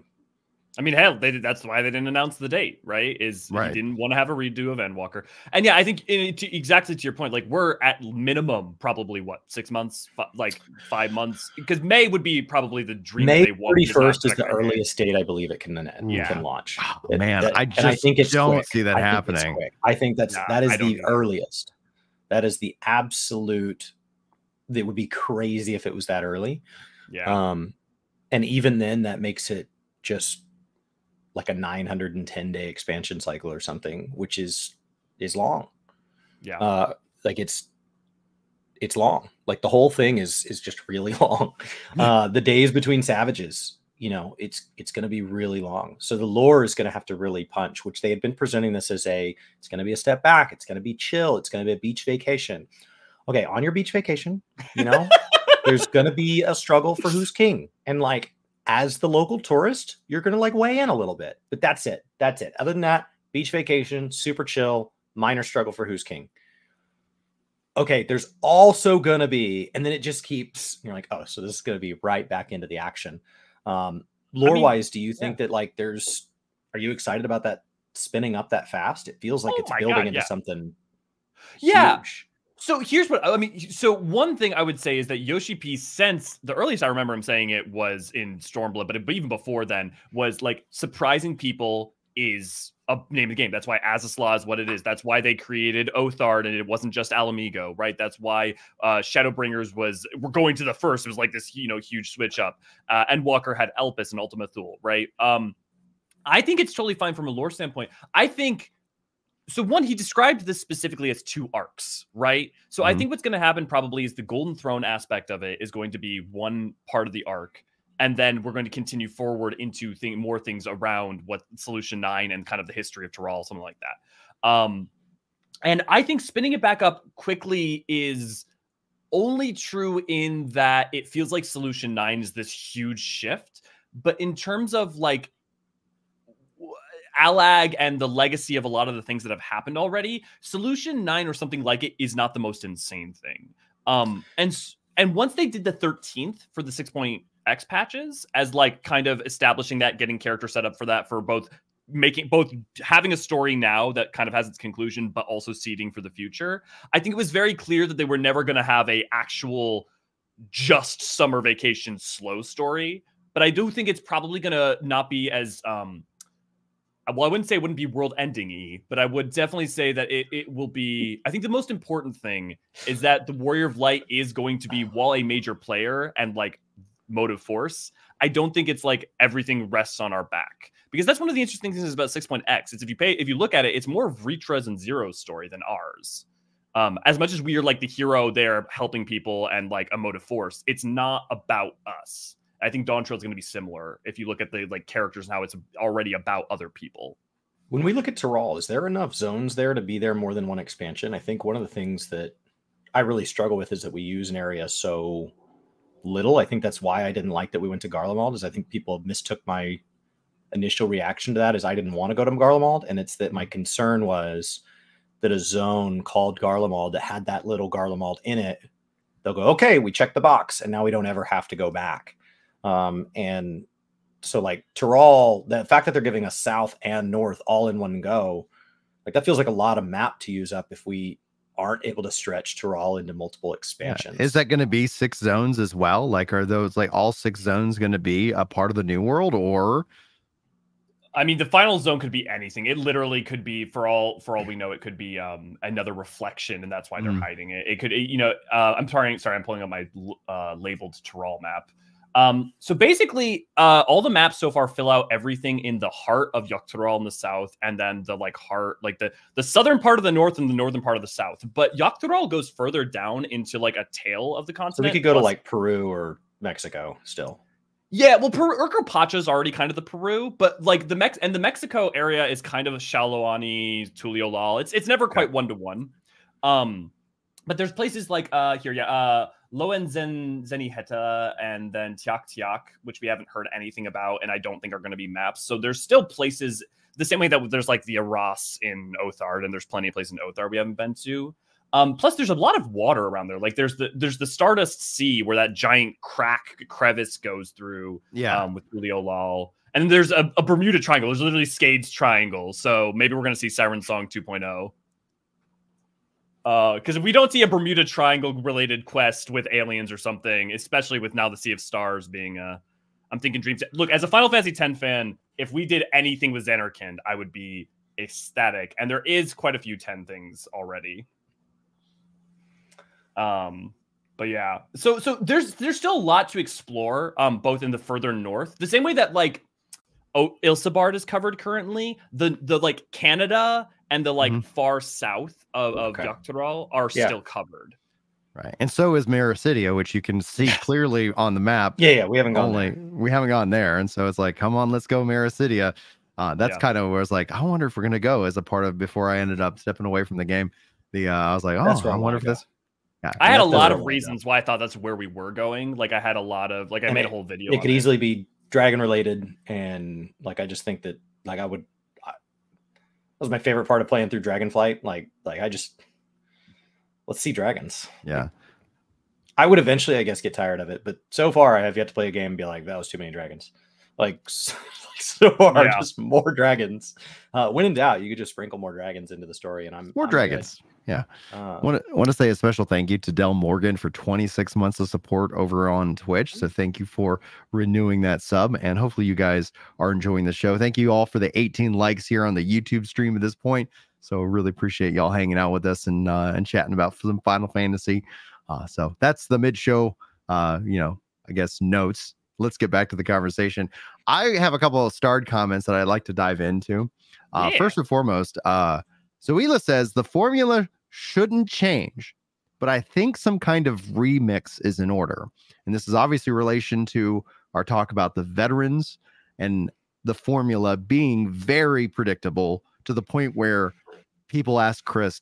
I mean, hell, they did, that's why they didn't announce the date, right? Is Right. he didn't want to have a redo of Endwalker, and yeah, I think in, to, exactly to your point, like we're at minimum probably what six months, fi- like five months, because May would be probably the dream. May they want thirty this first is the of it. earliest date I believe it can Yeah. can launch. Oh, It- man, that- I and just think it's don't quick. see that I happening. I think that's Nah, that is the either. earliest. That is the absolute. It would be crazy if it was that early. Yeah, Um, and even then, that makes it just like a 910 day expansion cycle or something, which is is long. yeah. Uh, like it's it's long. Like the whole thing is is just really long. Uh, the days between savages, you know, it's it's going to be really long. So the lore is going to have to really punch, which they had been presenting this as a it's going to be a step back. It's going to be chill. It's going to be a beach vacation. Okay, on your beach vacation, you know, there's going to be a struggle for who's king, and like as the local tourist, you're going to like weigh in a little bit. But that's it. That's it. Other than that, beach vacation, super chill, minor struggle for who's king okay, there's also gonna be, and then it just keeps. You're like, oh, so this is gonna be right back into the action. Um, lore wise, do you think that like there's? Are you excited about that spinning up that fast? It feels like Oh it's building God, into yeah. something. Yeah. huge. So here's what I mean. So one thing I would say is that Yoshi P since the earliest I remember him saying it was in Stormblood, but even before then was like surprising people is a name of the game. That's why Azys Lla is what it is. That's why they created Othard and it wasn't just Ala Mhigo, right? That's why uh Shadowbringers was we're going to the first. It was like this, you know, huge switch up. Uh Endwalker had Elpis and Ultima Thule, right? Um I think it's totally fine from a lore standpoint. I think so one he described this specifically as two arcs right so i Mhm. think what's going to happen probably is the golden throne aspect of it is going to be one part of the arc and then we're going to continue forward into thing, more things around what solution 9 and kind of the history of Tural, something like that um and i think spinning it back up quickly is only true in that it feels like solution 9 is this huge shift but in terms of like Allag and the legacy of a lot of the things that have happened already, Solution 9 or something like it is not the most insane thing. Um and and once they did the 13th for the 6.x patches as like kind of establishing that getting character set up for that for both making both having a story now that kind of has its conclusion but also seeding for the future. I think it was very clear that they were never going to have a actual just summer vacation slow story, but I do think it's probably going to not be as um well, I wouldn't say it wouldn't be world ending y, but I would definitely say that it, it will be. I think the most important thing is that the Warrior of Light is going to be, while a major player and like motive force, I don't think it's like everything rests on our back. Because that's one of the interesting things about 6.x. Is if you pay, if you look at it, it's more of Retra's and Zero's story than ours. Um, as much as we are like the hero there helping people and like a motive force, it's not about us. I think Dawntrail is going to be similar if you look at the like characters and how it's already about other people. When we look at Tural, is there enough zones there to be there more than one expansion? I think one of the things that I really struggle with is that we use an area so little. I think that's why I didn't like that we went to Garlemald. Is I think people mistook my initial reaction to that as I didn't want to go to Garlemald, and it's that my concern was that a zone called Garlemald that had that little Garlemald in it, they'll go, okay, we checked the box, and now we don't ever have to go back. Um, and so like Tural, the fact that they're giving us south and north all in one go, like that feels like a lot of map to use up if we aren't able to stretch Tural into multiple Yeah. expansions. Is that going to be six zones as well? Like, are those like all six zones going to be a part of the new world, or I mean, the final zone could be anything. It literally could be, for all for all we know, it could be um, another reflection, and that's why they're Mm. hiding it. It could, you know, uh, I'm sorry, sorry, I'm pulling up my uh, labeled Tural map. Um, so basically, uh, all the maps so far fill out everything in the heart of Yok Tural in the south, and then the like heart, like the the southern part of the north and the northern part of the south. But Yok Tural goes further down into like a tail of the continent. so we could go to like Peru or Mexico still. Yeah, well, Peru, Urqopacha is already kind of the Peru, but like the Mex and the Mexico area is kind of Shaaloani, Tuliyollal. It's it's never quite one to one. Um, but there's places like uh here, yeah, uh Loen Zen Zeniheta and then Tiak Tiak, which we haven't heard anything about, and I don't think are going to be maps. So there's still places the same way that there's like the Aras in Othard, and there's plenty of places in Othard we haven't been to. Um, plus, there's a lot of water around there. Like there's the there's the Stardust Sea where that giant crack crevice goes through yeah, um, with Julio Lal. And there's a, a Bermuda Triangle. There's literally Skade's Triangle. So maybe we're gonna see Siren Song 2.0. Because uh, if we don't see a Bermuda Triangle related quest with aliens or something, especially with now the Sea of Stars being, uh, I'm thinking Dreams. Look, as a Final Fantasy X fan, if we did anything with Zanarkand, I would be ecstatic. And there is quite a few 10 things already. Um, but yeah, so so there's there's still a lot to explore, um, both in the further north, the same way that like oh Ilsabard is covered currently. The the like Canada and the like mm-hmm. far south of, of okay. are yeah. still covered. Right. And so is Meracydia, which you can see clearly on the map. Yeah, yeah. We haven't gone only, there. We haven't gone there. And so it's like, come on, let's go Meracydia. Uh, that's yeah. kind of where it's like, I wonder if we're gonna go as a part of before I ended up stepping away from the game. The uh, I was like, oh, I, I wonder if go. this yeah, I had a lot of reasons why I thought that's where we were going. Like I had a lot of like I and made it, a whole video. It could it. easily be dragon related, and like I just think that like I would. I, that was my favorite part of playing through Dragonflight. Like like I just let's see dragons. Yeah. I would eventually, I guess, get tired of it, but so far I have yet to play a game and be like, that was too many dragons. Like so far, yeah. just more dragons. Uh, when in doubt, you could just sprinkle more dragons into the story, and I'm more I'm dragons. Good. Yeah. Uh, want to want to say a special thank you to Del Morgan for 26 months of support over on Twitch. So thank you for renewing that sub, and hopefully you guys are enjoying the show. Thank you all for the 18 likes here on the YouTube stream at this point. So really appreciate y'all hanging out with us and uh, and chatting about some Final Fantasy. Uh, so that's the mid show. Uh, you know, I guess notes. Let's get back to the conversation. I have a couple of starred comments that I'd like to dive into. Uh, yeah. First and foremost, uh, Zoila says the formula shouldn't change, but I think some kind of remix is in order. And this is obviously relation to our talk about the veterans and the formula being very predictable to the point where people ask Chris,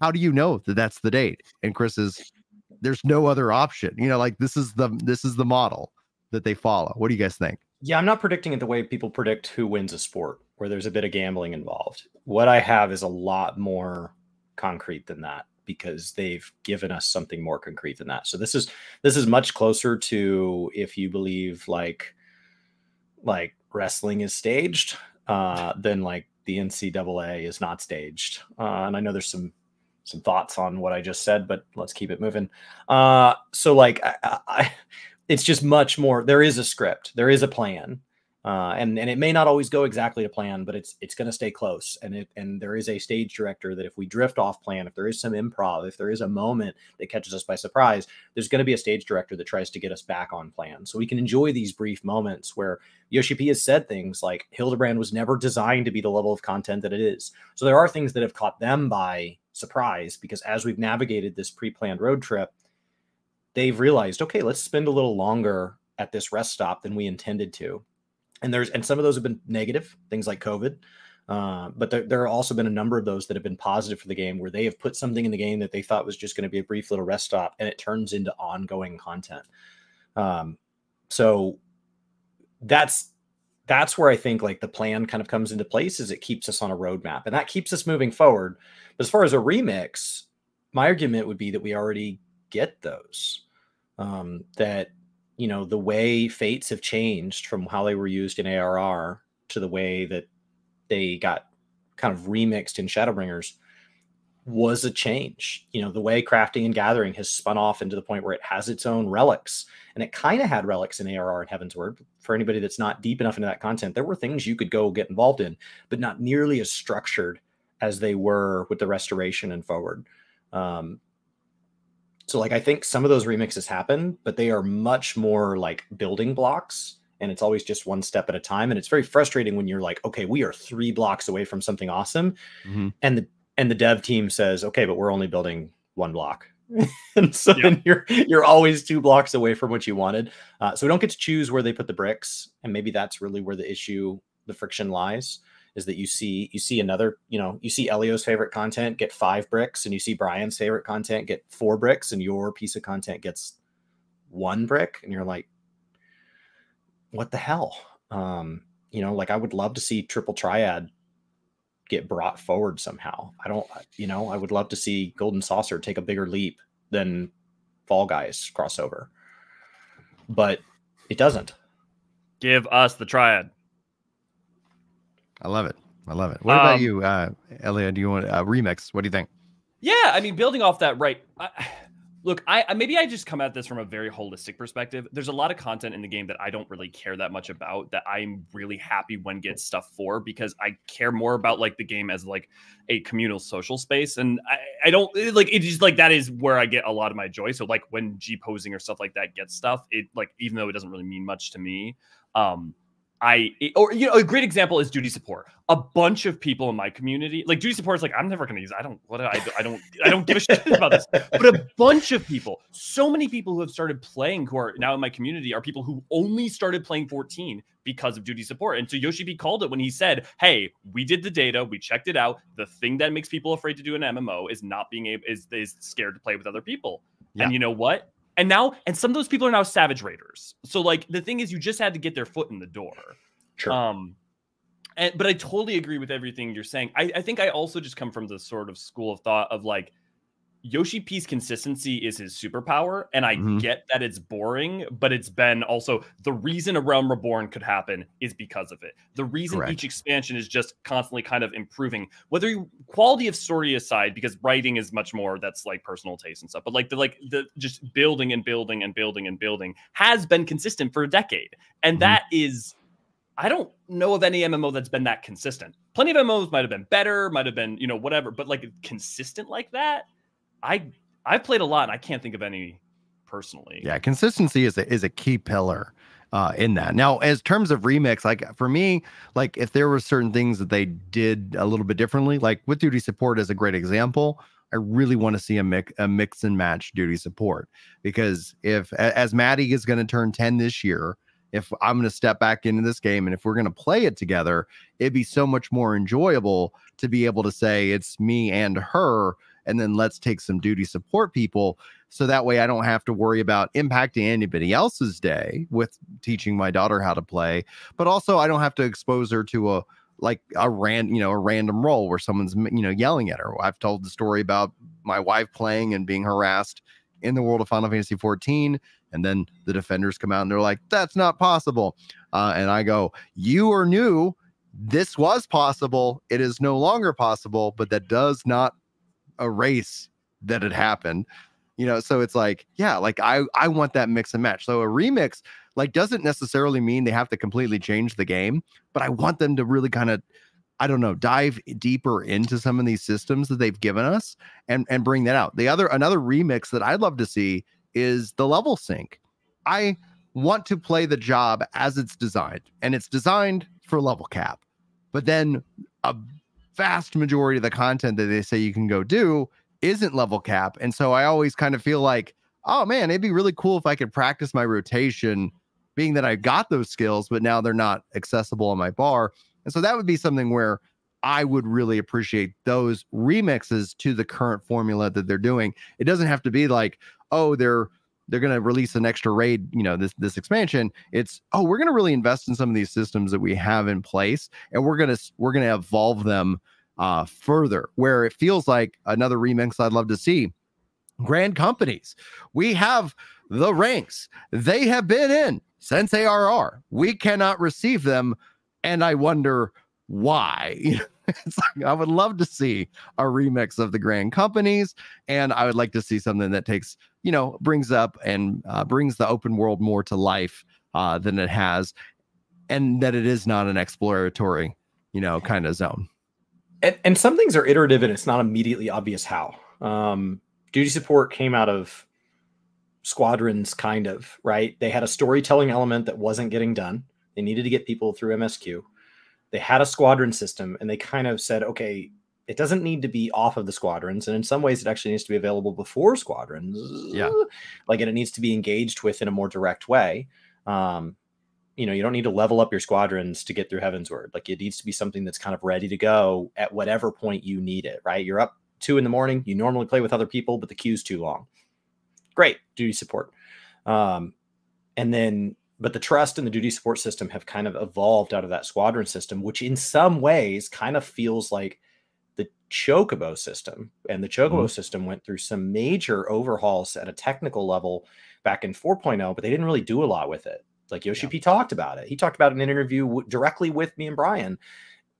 how do you know that that's the date? And Chris is, there's no other option. You know, like this is the this is the model that they follow. What do you guys think? Yeah, I'm not predicting it the way people predict who wins a sport, where there's a bit of gambling involved. What I have is a lot more concrete than that because they've given us something more concrete than that. So this is this is much closer to if you believe like like wrestling is staged uh, than like the NCAA is not staged. Uh, and I know there's some some thoughts on what I just said, but let's keep it moving. Uh, so like I, I, it's just much more. There is a script. There is a plan. Uh, and and it may not always go exactly to plan, but it's it's going to stay close. And it and there is a stage director that if we drift off plan, if there is some improv, if there is a moment that catches us by surprise, there's going to be a stage director that tries to get us back on plan, so we can enjoy these brief moments where Yoshi P has said things like Hildebrand was never designed to be the level of content that it is. So there are things that have caught them by surprise because as we've navigated this pre-planned road trip, they've realized, okay, let's spend a little longer at this rest stop than we intended to. And there's and some of those have been negative things like covid uh, but there, there have also been a number of those that have been positive for the game where they have put something in the game that they thought was just going to be a brief little rest stop and it turns into ongoing content. Um, so that's that's where i think like the plan kind of comes into place is it keeps us on a roadmap and that keeps us moving forward. But as far as a remix my argument would be that we already get those um, that you know the way fates have changed from how they were used in ARR to the way that they got kind of remixed in Shadowbringers was a change. You know, the way crafting and gathering has spun off into the point where it has its own relics. And it kind of had relics in ARR and Heavensward. For anybody that's not deep enough into that content, there were things you could go get involved in, but not nearly as structured as they were with the restoration and forward. Um, so like I think some of those remixes happen, but they are much more like building blocks and it's always just one step at a time and it's very frustrating when you're like okay we are 3 blocks away from something awesome mm-hmm. and the and the dev team says okay but we're only building one block. And so then you're you're always two blocks away from what you wanted. Uh, so we don't get to choose where they put the bricks and maybe that's really where the issue the friction lies is that you see you see another you know you see Elio's favorite content get five bricks and you see Brian's favorite content get four bricks and your piece of content gets one brick and you're like what the hell? Um you know like I would love to see triple triad get brought forward somehow. I don't you know I would love to see golden saucer take a bigger leap than fall guys crossover. But it doesn't. Give us the triad I love it. I love it. What about Um, you, uh, Elia? Do you want a uh, remix? What do you think? Yeah, I mean, building off that, right? I, look, I maybe I just come at this from a very holistic perspective. There's a lot of content in the game that I don't really care that much about. That I'm really happy when gets stuff for because I care more about like the game as like a communal social space, and I I don't like it just like that is where I get a lot of my joy. So like when G posing or stuff like that gets stuff, it like even though it doesn't really mean much to me, um. I or you know a great example is duty support. A bunch of people in my community, like duty support, is like I'm never going to use. I don't what I, I don't I don't give a shit about this. But a bunch of people, so many people who have started playing who are now in my community are people who only started playing 14 because of duty support. And so Yoshi P called it when he said, "Hey, we did the data, we checked it out. The thing that makes people afraid to do an MMO is not being able is is scared to play with other people." Yeah. And you know what? And now, and some of those people are now savage raiders. So like the thing is, you just had to get their foot in the door. Sure. Um, and but I totally agree with everything you're saying. I, I think I also just come from the sort of school of thought of like Yoshi P's consistency is his superpower, and I Mhm. get that it's boring, but it's been also the reason a Realm Reborn could happen is because of it. The reason Correct. each expansion is just constantly kind of improving, whether you, quality of story aside, because writing is much more that's like personal taste and stuff. But like the like the just building and building and building and building has been consistent for a decade, and Mhm. that is I don't know of any MMO that's been that consistent. Plenty of MMOs might have been better, might have been, you know, whatever, but like consistent like that, I I've played a lot I can't think of any personally. Yeah, consistency is a is a key pillar uh in that. Now, as terms of remix, like for me, like if there were certain things that they did a little bit differently, like with duty support is a great example. I really want to see a mix a mix and match duty support because if as Maddie is going to turn 10 this year, if I'm going to step back into this game and if we're going to play it together, it'd be so much more enjoyable to be able to say it's me and her and then let's take some duty support people so that way I don't have to worry about impacting anybody else's day with teaching my daughter how to play, but also I don't have to expose her to a like a ran you know a random role where someone's you know yelling at her. I've told the story about my wife playing and being harassed in the world of Final Fantasy 14 and then the defenders come out and they're like that's not possible. Uh, and I go, "You are new. This was possible. It is no longer possible, but that does not erase that had happened." you know so it's like yeah like i i want that mix and match so a remix like doesn't necessarily mean they have to completely change the game but i want them to really kind of i don't know dive deeper into some of these systems that they've given us and and bring that out the other another remix that i'd love to see is the level sync i want to play the job as it's designed and it's designed for level cap but then a vast majority of the content that they say you can go do isn't level cap. And so I always kind of feel like, oh man, it'd be really cool if I could practice my rotation, being that I got those skills, but now they're not accessible on my bar. And so that would be something where I would really appreciate those remixes to the current formula that they're doing. It doesn't have to be like, oh, they're they're going to release an extra raid, you know, this this expansion. It's oh, we're going to really invest in some of these systems that we have in place, and we're gonna we're gonna evolve them uh, further, where it feels like another remix I'd love to see. Grand companies, we have the ranks. They have been in since ARR. We cannot receive them, and I wonder why. It's like I would love to see a remix of the grand companies, and I would like to see something that takes, you know, brings up and uh, brings the open world more to life uh, than it has, and that it is not an exploratory, you know, kind of zone. and, and some things are iterative and it's not immediately obvious how. Um duty support came out of squadrons kind of right? They had a storytelling element that wasn't getting done. They needed to get people through msq they had a squadron system and they kind of said okay it doesn't need to be off of the squadrons and in some ways it actually needs to be available before squadrons Yeah. like and it needs to be engaged with in a more direct way. Um you know you don't need to level up your squadrons to get through Heavensward. Like it needs to be something that's kind of ready to go at whatever point you need it right? You're up two in the morning you normally play with other people but the queue's too long. Great duty support. Um and then but the trust and the duty support system have kind of evolved out of that squadron system which in some ways kind of feels like the chocobo system and the chocobo mm-hmm. system went through some major overhauls at a technical level back in 4.0 but they didn't really do a lot with it like Yoshi Yeah. P talked about it. He talked about it in an interview w- directly with me and Brian.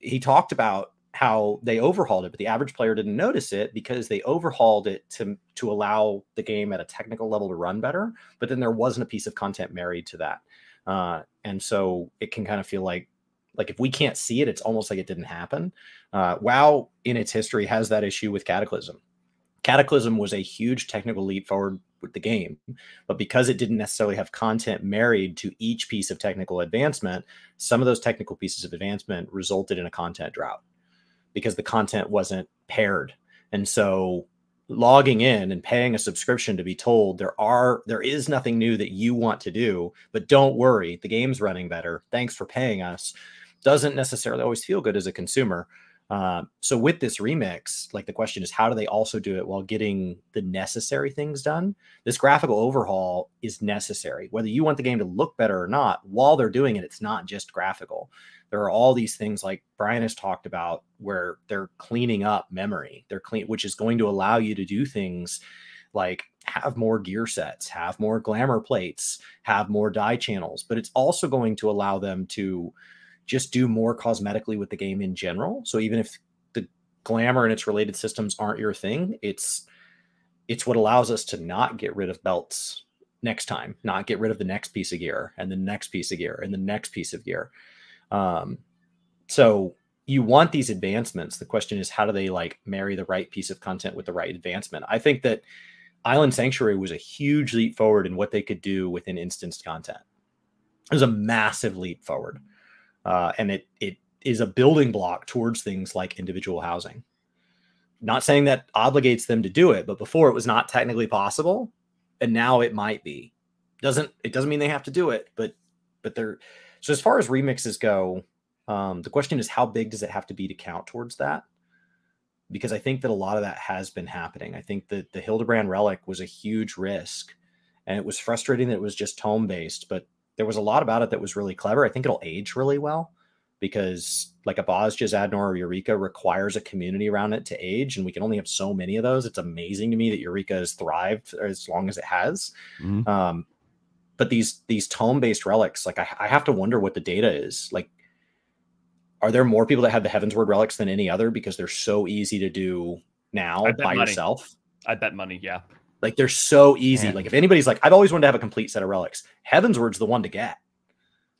he talked about how they overhauled it, but the average player didn't notice it because they overhauled it to to allow the game at a technical level to run better. But then there wasn't a piece of content married to that, uh, and so it can kind of feel like like if we can't see it, it's almost like it didn't happen. Uh, WoW in its history has that issue with Cataclysm. Cataclysm was a huge technical leap forward with the game, but because it didn't necessarily have content married to each piece of technical advancement, some of those technical pieces of advancement resulted in a content drought because the content wasn't paired. And so logging in and paying a subscription to be told there are there is nothing new that you want to do, but don't worry, the game's running better. Thanks for paying us. Doesn't necessarily always feel good as a consumer. Uh, so with this remix, like the question is, how do they also do it while getting the necessary things done? This graphical overhaul is necessary, whether you want the game to look better or not. While they're doing it, it's not just graphical there are all these things like Brian has talked about where they're cleaning up memory. They're clean, which is going to allow you to do things like have more gear sets, have more glamour plates, have more dye channels, but it's also going to allow them to just do more cosmetically with the game in general. So even if the glamour and its related systems aren't your thing, it's it's what allows us to not get rid of belts next time, not get rid of the next piece of gear and the next piece of gear and the next piece of gear. Um, so you want these advancements. The question is, how do they like marry the right piece of content with the right advancement? I think that Island Sanctuary was a huge leap forward in what they could do within instanced content. It was a massive leap forward, uh, and it it is a building block towards things like individual housing. Not saying that obligates them to do it, but before it was not technically possible, and now it might be. Doesn't it doesn't mean they have to do it, but but they're so as far as remixes go, um, the question is how big does it have to be to count towards that? Because I think that a lot of that has been happening. I think that the Hildebrand relic was a huge risk, and it was frustrating that it was just tome based, but there was a lot about it that was really clever. I think it'll age really well because like a Bozja, Zadnor, or Eureka requires a community around it to age, and we can only have so many of those. It's amazing to me that Eureka has thrived as long as it has. Mm-hmm. Um, but these these tome based relics like I, I have to wonder what the data is like are there more people that have the heavensward relics than any other because they're so easy to do now by money. yourself i bet money yeah like they're so easy Man. like if anybody's like i've always wanted to have a complete set of relics Heavensward's the one to get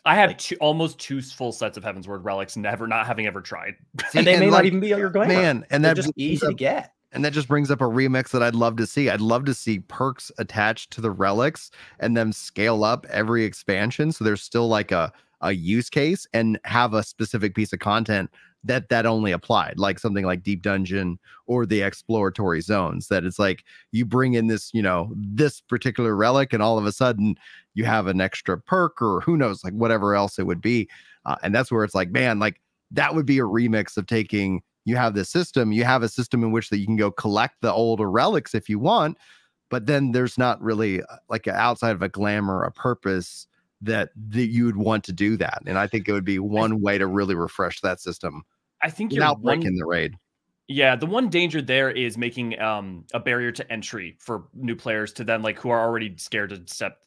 I have like, two, almost two full sets of Heavensward relics, never not having ever tried. and they and may like, not even be your glamour. Man, and that's just easy to get. And that just brings up a remix that I'd love to see. I'd love to see perks attached to the relics and them scale up every expansion. So there's still like a, a use case and have a specific piece of content that that only applied like something like deep dungeon or the exploratory zones that it's like you bring in this you know this particular relic and all of a sudden you have an extra perk or who knows like whatever else it would be uh, and that's where it's like man like that would be a remix of taking you have this system, you have a system in which that you can go collect the older relics if you want, but then there's not really uh, like outside of a glamour, a purpose that, that you would want to do that. And I think it would be one way to really refresh that system. I think you're without breaking the raid. Yeah, the one danger there is making um, a barrier to entry for new players to then like who are already scared to step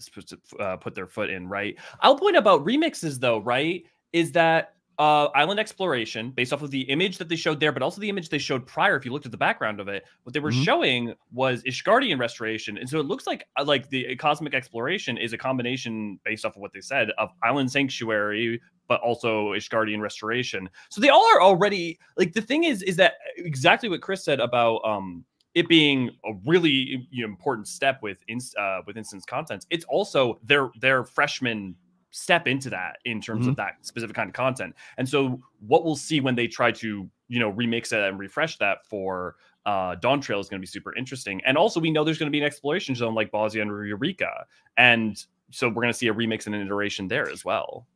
uh, put their foot in. Right. I'll point about remixes though. Right, is that uh, island exploration based off of the image that they showed there, but also the image they showed prior. If you looked at the background of it, what they were mm-hmm. showing was Ishgardian restoration, and so it looks like uh, like the cosmic exploration is a combination based off of what they said of island sanctuary, but also Ishgardian restoration. So they all are already like the thing is is that uh, exactly what Chris said about um it being a really you know, important step with in, uh, with instance contents. It's also their their freshman step into that in terms mm-hmm. of that specific kind of content. And so what we'll see when they try to, you know, remix it and refresh that for uh Dawntrail is going to be super interesting. And also we know there's going to be an exploration zone like Bozja and Eureka. And so we're going to see a remix and an iteration there as well.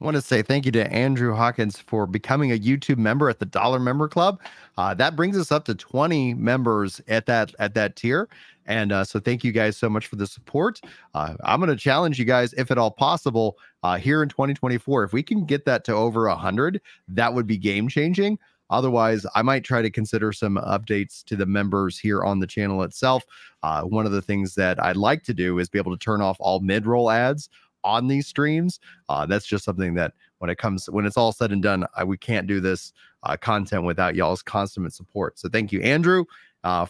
I want to say thank you to Andrew Hawkins for becoming a YouTube member at the Dollar Member Club. Uh, that brings us up to 20 members at that at that tier. And uh, so thank you guys so much for the support. Uh, I'm going to challenge you guys, if at all possible, uh, here in 2024. If we can get that to over 100, that would be game changing. Otherwise, I might try to consider some updates to the members here on the channel itself. Uh, one of the things that I'd like to do is be able to turn off all mid roll ads on these streams. Uh, that's just something that when it comes when it's all said and done, I, we can't do this uh, content without y'all's constant support. So thank you, Andrew,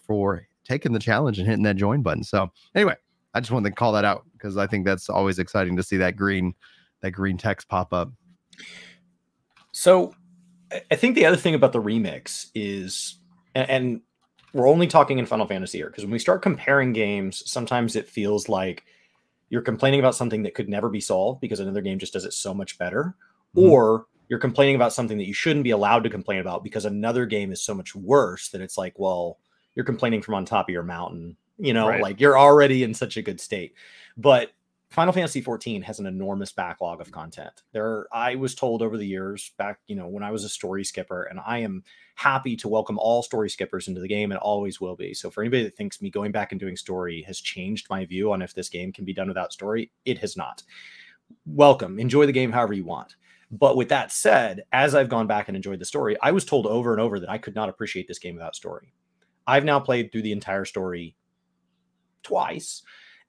for taking the challenge and hitting that join button. So anyway, I just wanted to call that out because I think that's always exciting to see that green that green text pop up. So I think the other thing about the remix is, and we're only talking in Final Fantasy here, because when we start comparing games, sometimes it feels like you're complaining about something that could never be solved because another game just does it so much better, mm-hmm. or you're complaining about something that you shouldn't be allowed to complain about because another game is so much worse that it's like, well, you're complaining from on top of your mountain, you know, right. like you're already in such a good state. But Final Fantasy 14 has an enormous backlog of content. There, I was told over the years back, you know, when I was a story skipper, and I am happy to welcome all story skippers into the game and always will be. So for anybody that thinks me going back and doing story has changed my view on if this game can be done without story, it has not. Welcome, enjoy the game however you want. But with that said, as I've gone back and enjoyed the story, I was told over and over that I could not appreciate this game without story. I've now played through the entire story twice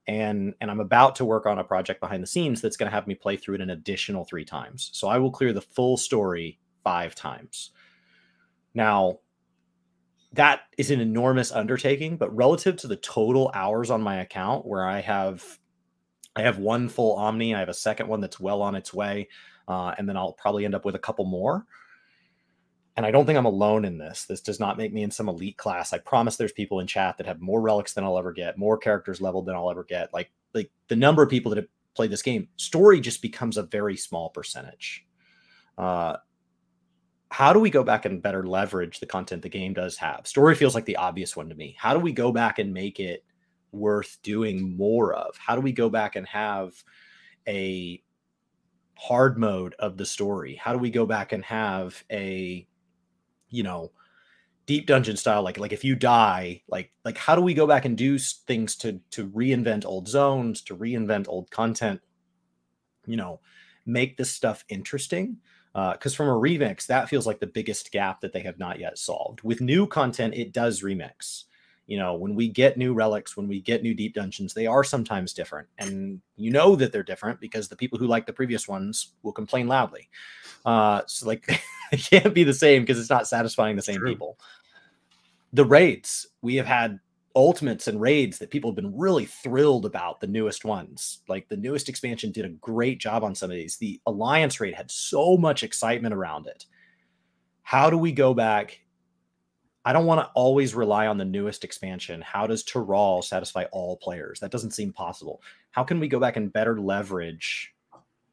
and and I'm about to work on a project behind the scenes that's going to have me play through it an additional 3 times. So I will clear the full story 5 times. Now that is an enormous undertaking, but relative to the total hours on my account where I have I have one full Omni, I have a second one that's well on its way, uh, and then I'll probably end up with a couple more and I don't think I'm alone in this. This does not make me in some elite class. I promise there's people in chat that have more relics than I'll ever get, more characters leveled than I'll ever get. Like like the number of people that have played this game, story just becomes a very small percentage. Uh, how do we go back and better leverage the content the game does have? Story feels like the obvious one to me. How do we go back and make it worth doing more of? How do we go back and have a hard mode of the story? How do we go back and have a you know deep dungeon style like like if you die like like how do we go back and do things to to reinvent old zones to reinvent old content? You know make this stuff interesting because uh, from a remix that feels like the biggest gap that they have not yet solved. With new content it does remix you know when we get new relics when we get new deep dungeons they are sometimes different. And you know that they're different because the people who like the previous ones will complain loudly. Uh so like it can't be the same because it's not satisfying the same True. people. The raids we have had ultimates and raids that people have been really thrilled about the newest ones. Like the newest expansion did a great job on some of these. The alliance raid had so much excitement around it. How do we go back I don't want to always rely on the newest expansion. How does Tural satisfy all players? That doesn't seem possible. How can we go back and better leverage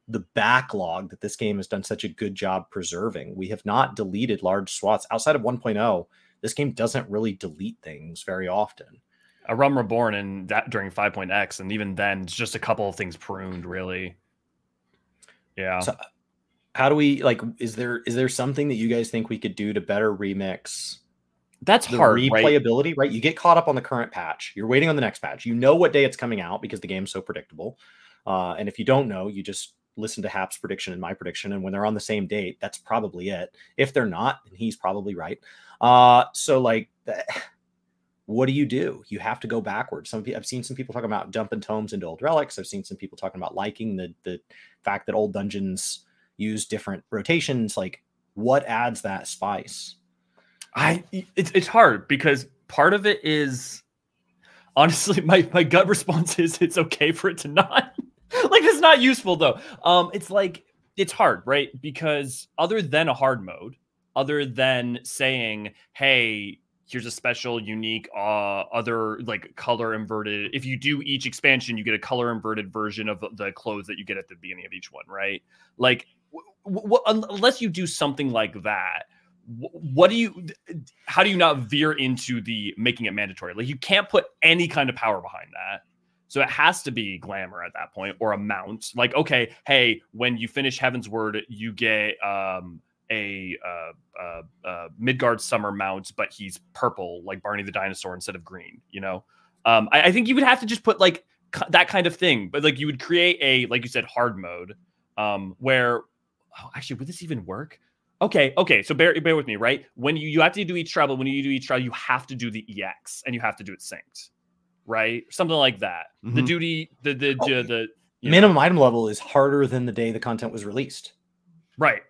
the backlog that this game has done such a good job preserving? We have not deleted large swaths outside of 1.0. This game doesn't really delete things very often. A Realm Reborn and that during 5.x, and even then, it's just a couple of things pruned, really. Yeah. So uh, how do we like? Is there is there something that you guys think we could do to better remix? That's the hard. Replayability, right? right? You get caught up on the current patch. You're waiting on the next patch. You know what day it's coming out because the game's so predictable. Uh, and if you don't know, you just listen to Hap's prediction and my prediction. And when they're on the same date, that's probably it. If they're not, then he's probably right. Uh, so like, what do you do? You have to go backwards. Some I've seen some people talking about dumping tomes into old relics. I've seen some people talking about liking the the fact that old dungeons use different rotations. Like, what adds that spice? I it's it's hard because part of it is honestly my my gut response is it's okay for it to not like it's not useful though. Um it's like it's hard, right? Because other than a hard mode, other than saying, "Hey, here's a special unique uh other like color inverted if you do each expansion you get a color inverted version of the clothes that you get at the beginning of each one right like unless you do something like that what do you how do you not veer into the making it mandatory? Like you can't put any kind of power behind that. So it has to be glamour at that point or a mount like okay hey when you finish Heavensward you get um a uh, uh, uh, Midgardsormr mount but he's purple like barney the dinosaur instead of green you know? Um I, I think you would have to just put like that kind of thing but like you would create a like you said hard mode um where oh, actually would this even work Okay, okay. So bear bear with me, right? When you you have to do each trial, when you do each trial, you have to do the EX and you have to do it synced, right? Something like that. Mm-hmm. The duty, the the, oh. the the you know? Minimum item level is harder than the day the content was released. Right.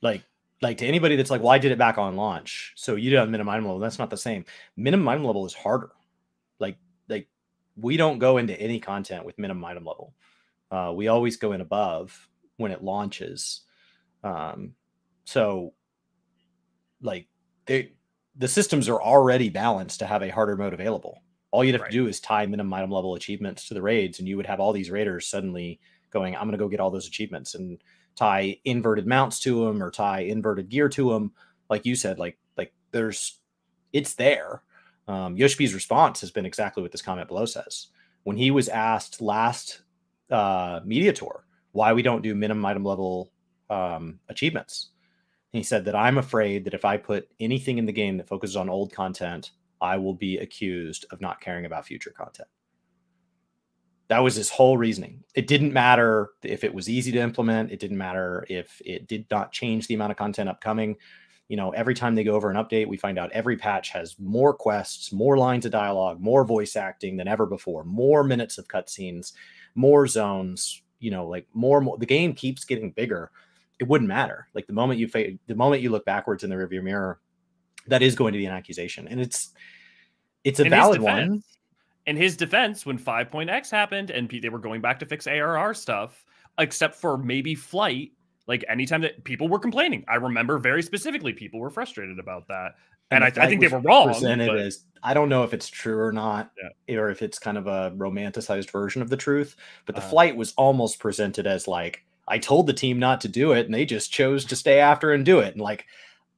Like, like to anybody that's like, well, I did it back on launch. So you did on minimum item level. That's not the same. Minimum item level is harder. Like, like we don't go into any content with minimum item level. Uh, we always go in above when it launches. Um, so like they the systems are already balanced to have a harder mode available. All you'd have Right. to do is tie minimum item level achievements to the raids, and you would have all these raiders suddenly going, I'm going to go get all those achievements and tie inverted mounts to them or tie inverted gear to them. Like you said, like, like there's, it's there. Um, Yoshi's response has been exactly what this comment below says. When he was asked last uh, media tour why we don't do minimum item level um, achievements, he said that I'm afraid that if I put anything in the game that focuses on old content, I will be accused of not caring about future content. That was his whole reasoning. It didn't matter if it was easy to implement, it didn't matter if it did not change the amount of content upcoming. You know, every time they go over an update, we find out every patch has more quests, more lines of dialogue, more voice acting than ever before, more minutes of cutscenes, more zones, you know, like more, more the game keeps getting bigger it wouldn't matter. Like the moment you fa- the moment you look backwards in the rearview mirror, that is going to be an accusation, and it's it's a In valid defense- one. In his defense, when Five Point X happened and they were going back to fix ARR stuff, except for maybe flight, like anytime that people were complaining, I remember very specifically people were frustrated about that. And, I, the I think they were wrong. Presented but- as I don't know if it's true or not, or if it's kind of a romanticized version of the truth. But the Uh. flight was almost presented as like I told the team not to do it, and they just chose to stay after and do it. And like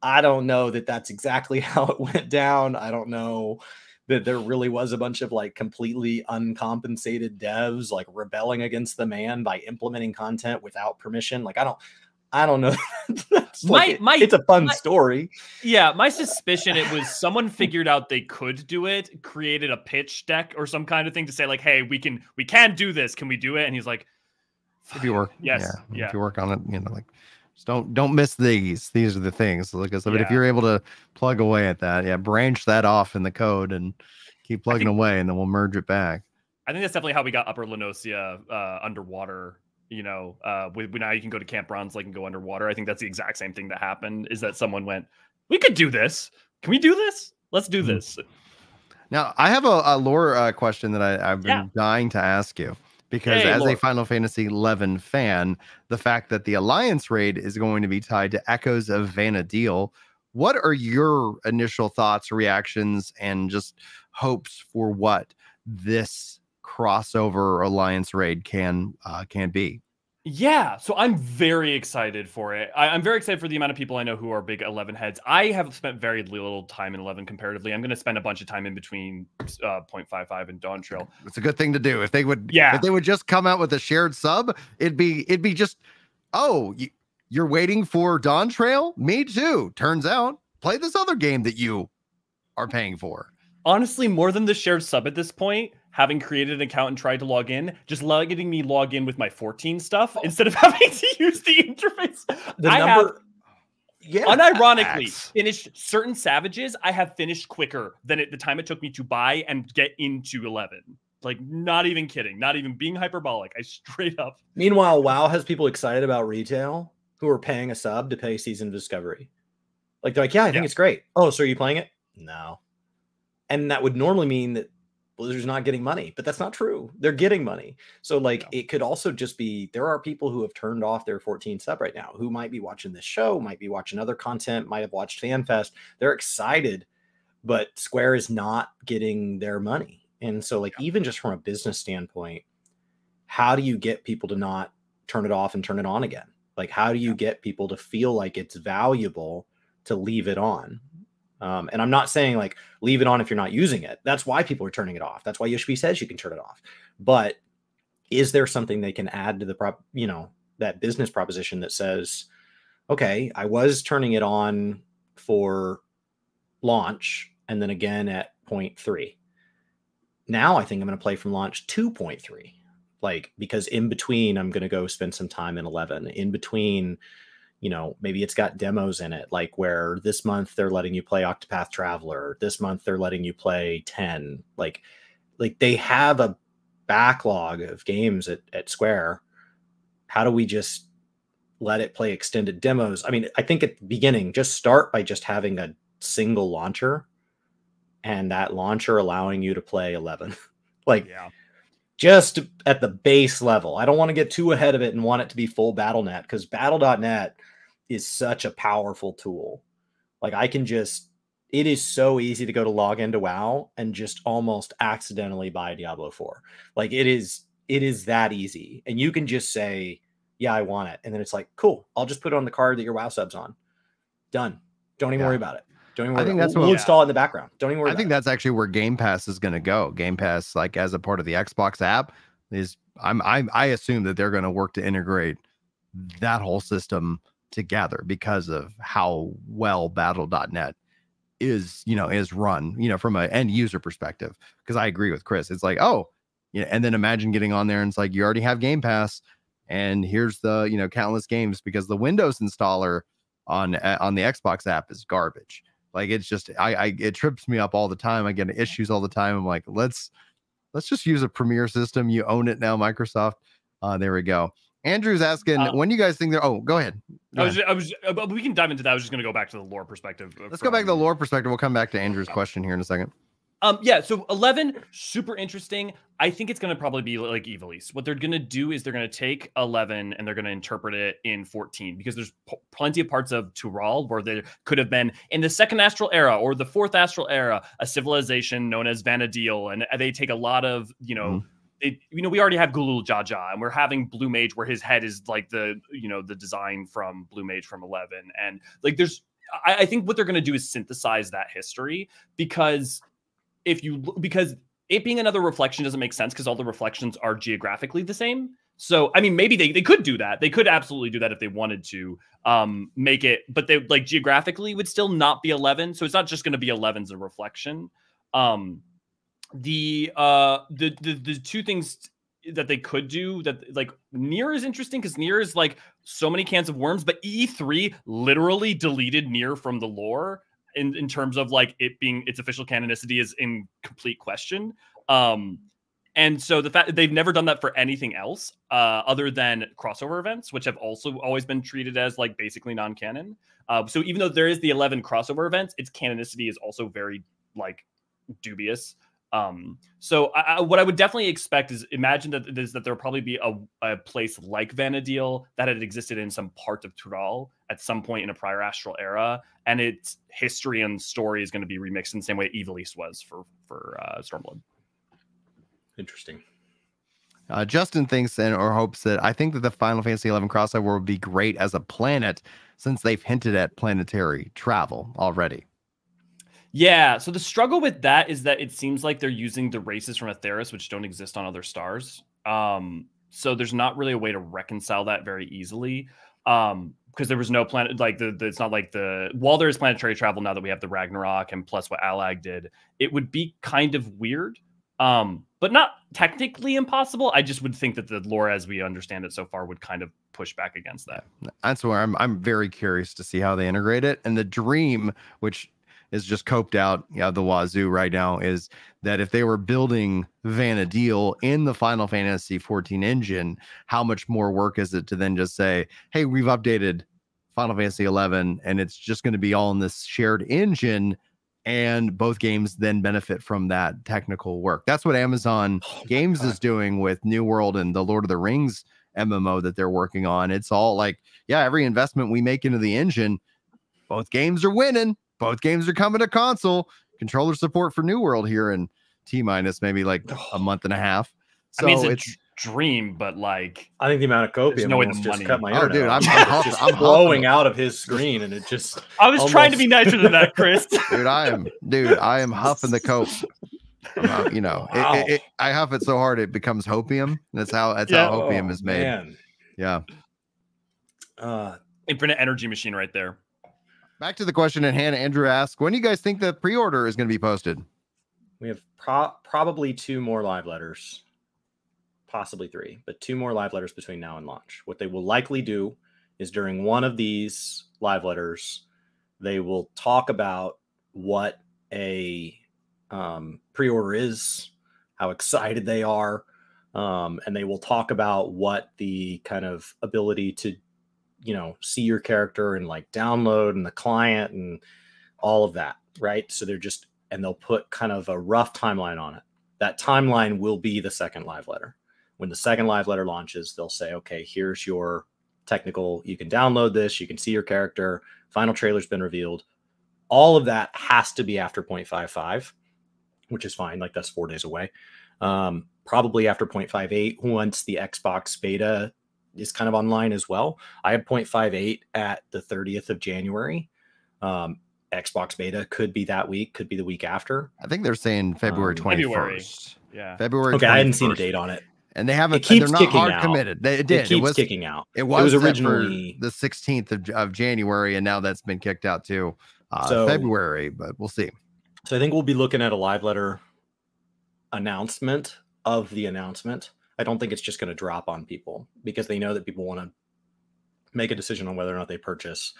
I don't know that that's exactly how it went down. I don't know that there really was a bunch of like completely uncompensated devs like rebelling against the man by implementing content without permission. Like I don't, I don't know. That's My- it- my- it's a fun my- story. Yeah, my suspicion it was someone figured out they could do it, created a pitch deck or some kind of thing to say like, "Hey, we can we can do this. Can we do it?" And he's like, if you work Yes, yeah, yeah. if you work on it you know like just don't don't miss these these are the things like i said but if you're able to plug away at that yeah branch that off in the code and keep plugging think- away and then we'll merge it back I think that's definitely how we got Upper La Noscea uh, underwater. You know, uh, with, with now you can go to Camp Bronze Lake and go underwater. I think that's the exact same thing that happened. Is that someone went, "We could do this. Can we do this? Let's do Mhm. this." now i have a, a lore uh, question that I, i've been Yeah. dying to ask you because Hey, as a final fantasy 11 fan the fact that the alliance raid is going to be tied to echoes of Vana'diel what are your initial thoughts reactions and just hopes for what this crossover alliance raid can uh, can be Yeah, so I'm very excited for it. I, I'm very excited for the amount of people I know who are big 11 heads. I have spent very little time in 11 comparatively. I'm going to spend a bunch of time in between uh, 0.55 and Dawntrail. it's a good thing to do if they would Yeah. if they would just come out with a shared sub it'd be it'd be just oh you, you're waiting for Dawntrail me too turns out play this other game that you are paying for Honestly, more than the shared sub at this point, having created an account and tried to log in, just letting me log in with my 14 stuff oh. instead of having to use the interface. The I number, yeah, unironically Facts. finished certain savages i have finished quicker than at the time it took me to buy and get into 11 like not even kidding not even being hyperbolic i straight up Meanwhile, WoW has people excited about retail who are paying a sub to pay season discovery. Like they're like, yeah, I think Yeah. it's great. Oh, so are you playing it? No. And that would normally mean that Blizzard's not getting money, but that's not true. They're getting money. So like Yeah. it could also just be there are people who have turned off their 14 sub right now who might be watching this show, might be watching other content, might have watched FanFest. They're excited, but Square is not getting their money. And so like even just from a business standpoint, how do you get people to not turn it off and turn it on again? Like, how do you get people to feel like it's valuable to leave it on? Um, and I'm not saying like leave it on if you're not using it. That's why people are turning it off. That's why Yoshi says you can turn it off. But is there something they can add to the prop, you know, that business proposition that says, okay, I was turning it on for launch and then again at point three. Now I think I'm going to play from launch 2.3 like because in between i'm going to go spend some time in 11 in between you know maybe it's got demos in it like where this month they're letting you play octopath traveler this month they're letting you play 10 like like they have a backlog of games at, at Square, how do we just let it play extended demos? I mean, I think at the beginning, just start by just having a single launcher and that launcher allowing you to play 11. like, Yeah. just at the base level. I don't want to get too ahead of it and want it to be full Battle.net because Battle.net is such a powerful tool. Like I can just, it is so easy to go to log into WoW and just almost accidentally buy Diablo 4. Like it is, it is that easy. And you can just say, yeah, I want it. And then it's like, cool, I'll just put it on the card that your WoW sub's on. Done. Don't even Yeah. worry about it. Don't even worry I think about that's it. What- we'll install it in the background. Don't even worry. I think that's actually where Game Pass is going to go. Game Pass, like as a part of the Xbox app, is I'm I I assume that they're going to work to integrate that whole system together because of how well Battle.net is you know is run you know from an end user perspective. Because I agree with Chris, it's like oh yeah, and then imagine getting on there and it's like you already have Game Pass, and here's the you know countless games because the Windows installer on uh, on the Xbox app is garbage. Like it's just I, I it trips me up all the time. I get issues all the time. I'm like, let's let's just use a Premiere system. You own it now, Microsoft. Uh, there we go. Andrew's asking, Uh, when do you guys think they're? Oh, go ahead. Go I was, ahead. I was, uh, we can dive into that. I was just going to go back to the lore perspective. uh, Let's go back to the lore perspective. We'll come back to Andrew's question here in a second. Um, yeah, so 11, super interesting. I think it's going to probably be like Ivalice. What they're going to do is they're going to take 11 and they're going to interpret it in 14 because there's p- plenty of parts of Tural where there could have been in the second astral era or the fourth astral era a civilization known as Vana'diel, and they take a lot of you know. It, you know, we already have Gulool Ja Ja, and we're having Blue Mage, where his head is like the, you know, the design from Blue Mage from Eleven, and like there's, I, I think what they're going to do is synthesize that history because if you because it being another reflection doesn't make sense because all the reflections are geographically the same. So I mean, maybe they, they could do that. They could absolutely do that if they wanted to um, make it, but they like geographically would still not be eleven. So it's not just going to be 11's a reflection. Um, the uh the, the the two things that they could do that like NieR is interesting because NieR is like so many cans of worms, but E3 literally deleted NieR from the lore in, in terms of like it being its official canonicity is in complete question. Um, and so the fact that they've never done that for anything else uh, other than crossover events, which have also always been treated as like basically non-canon. Uh, so even though there is the 11 crossover events, its canonicity is also very like dubious. Um, so I, I, what I would definitely expect is imagine that is that there'll probably be a, a place like Vana'diel that had existed in some part of Tural at some point in a prior astral era, and its history and story is going to be remixed in the same way Ivalice was for for uh, Stormblood. Interesting. Uh, Justin thinks and or hopes that I think that the Final Fantasy XI crossover would be great as a planet since they've hinted at planetary travel already. Yeah, so the struggle with that is that it seems like they're using the races from Etheirys, which don't exist on other stars. Um, so there's not really a way to reconcile that very easily. Um, because there was no planet like the, the it's not like the while there is planetary travel now that we have the Ragnarok and plus what Allag did, it would be kind of weird. Um, but not technically impossible. I just would think that the lore as we understand it so far would kind of push back against that. That's where I'm I'm very curious to see how they integrate it. And the dream, which is just coped out, yeah, the wazoo right now, is that if they were building Vana'diel in the Final Fantasy 14 engine, how much more work is it to then just say, hey, we've updated Final Fantasy 11 and it's just going to be all in this shared engine and both games then benefit from that technical work. That's what Amazon Oh Games God. is doing with New World and the Lord of the Rings MMO that they're working on. It's all like, yeah, every investment we make into the engine, both games are winning. Both games are coming to console. Controller support for New World here in T minus maybe like a month and a half. So I mean, it's a it's dream, but like I think the amount of copium no way almost just money. cut my Oh, dude, off. I'm- I'm It's just I'm blowing out of his screen, and it just I was trying to be nicer than that, Chris. dude, I am dude, I am huffing the cope. I'm out, you know, it- Wow. it, it, I huff it so hard it becomes hopium. That's how that's Yeah. how opium Oh, is made. Man. Yeah. Uh, Infinite energy machine right there. Back to the question at hand. Andrew asked, when do you guys think the pre-order is going to be posted? we have pro- probably two more live letters, possibly three, but two more live letters between now and launch. What they will likely do is during one of these live letters, they will talk about what a um, pre-order is, how excited they are, um, and they will talk about what the kind of ability to, you know, see your character and like download and the client and all of that, right? So they're just and they'll put kind of a rough timeline on it. That timeline will be the second live letter. When the second live letter launches, they'll say, okay, here's your technical. You can download this. You can see your character. Final trailer's been revealed. All of that has to be after 0.55, which is fine. Like that's four days away. Um, probably after 0.58 once the Xbox beta is kind of online as well. I have 0.58 at the 30th of January. Um, Xbox beta could be that week, could be the week after. I think they're saying February Um, February. Yeah. February. Okay, I hadn't seen a date on it. and they haven't. It keeps they're not kicking hard out. committed. They, it It, keeps It, was. kicking out. It was, was originally- the sixteenth of, of January, and now that's been kicked out to uh, So- February. But we'll see. So I think we'll be looking at a live letter announcement of the announcement. I don't think it's just going to drop on people because they know that people want to make a decision on whether or not they purchase.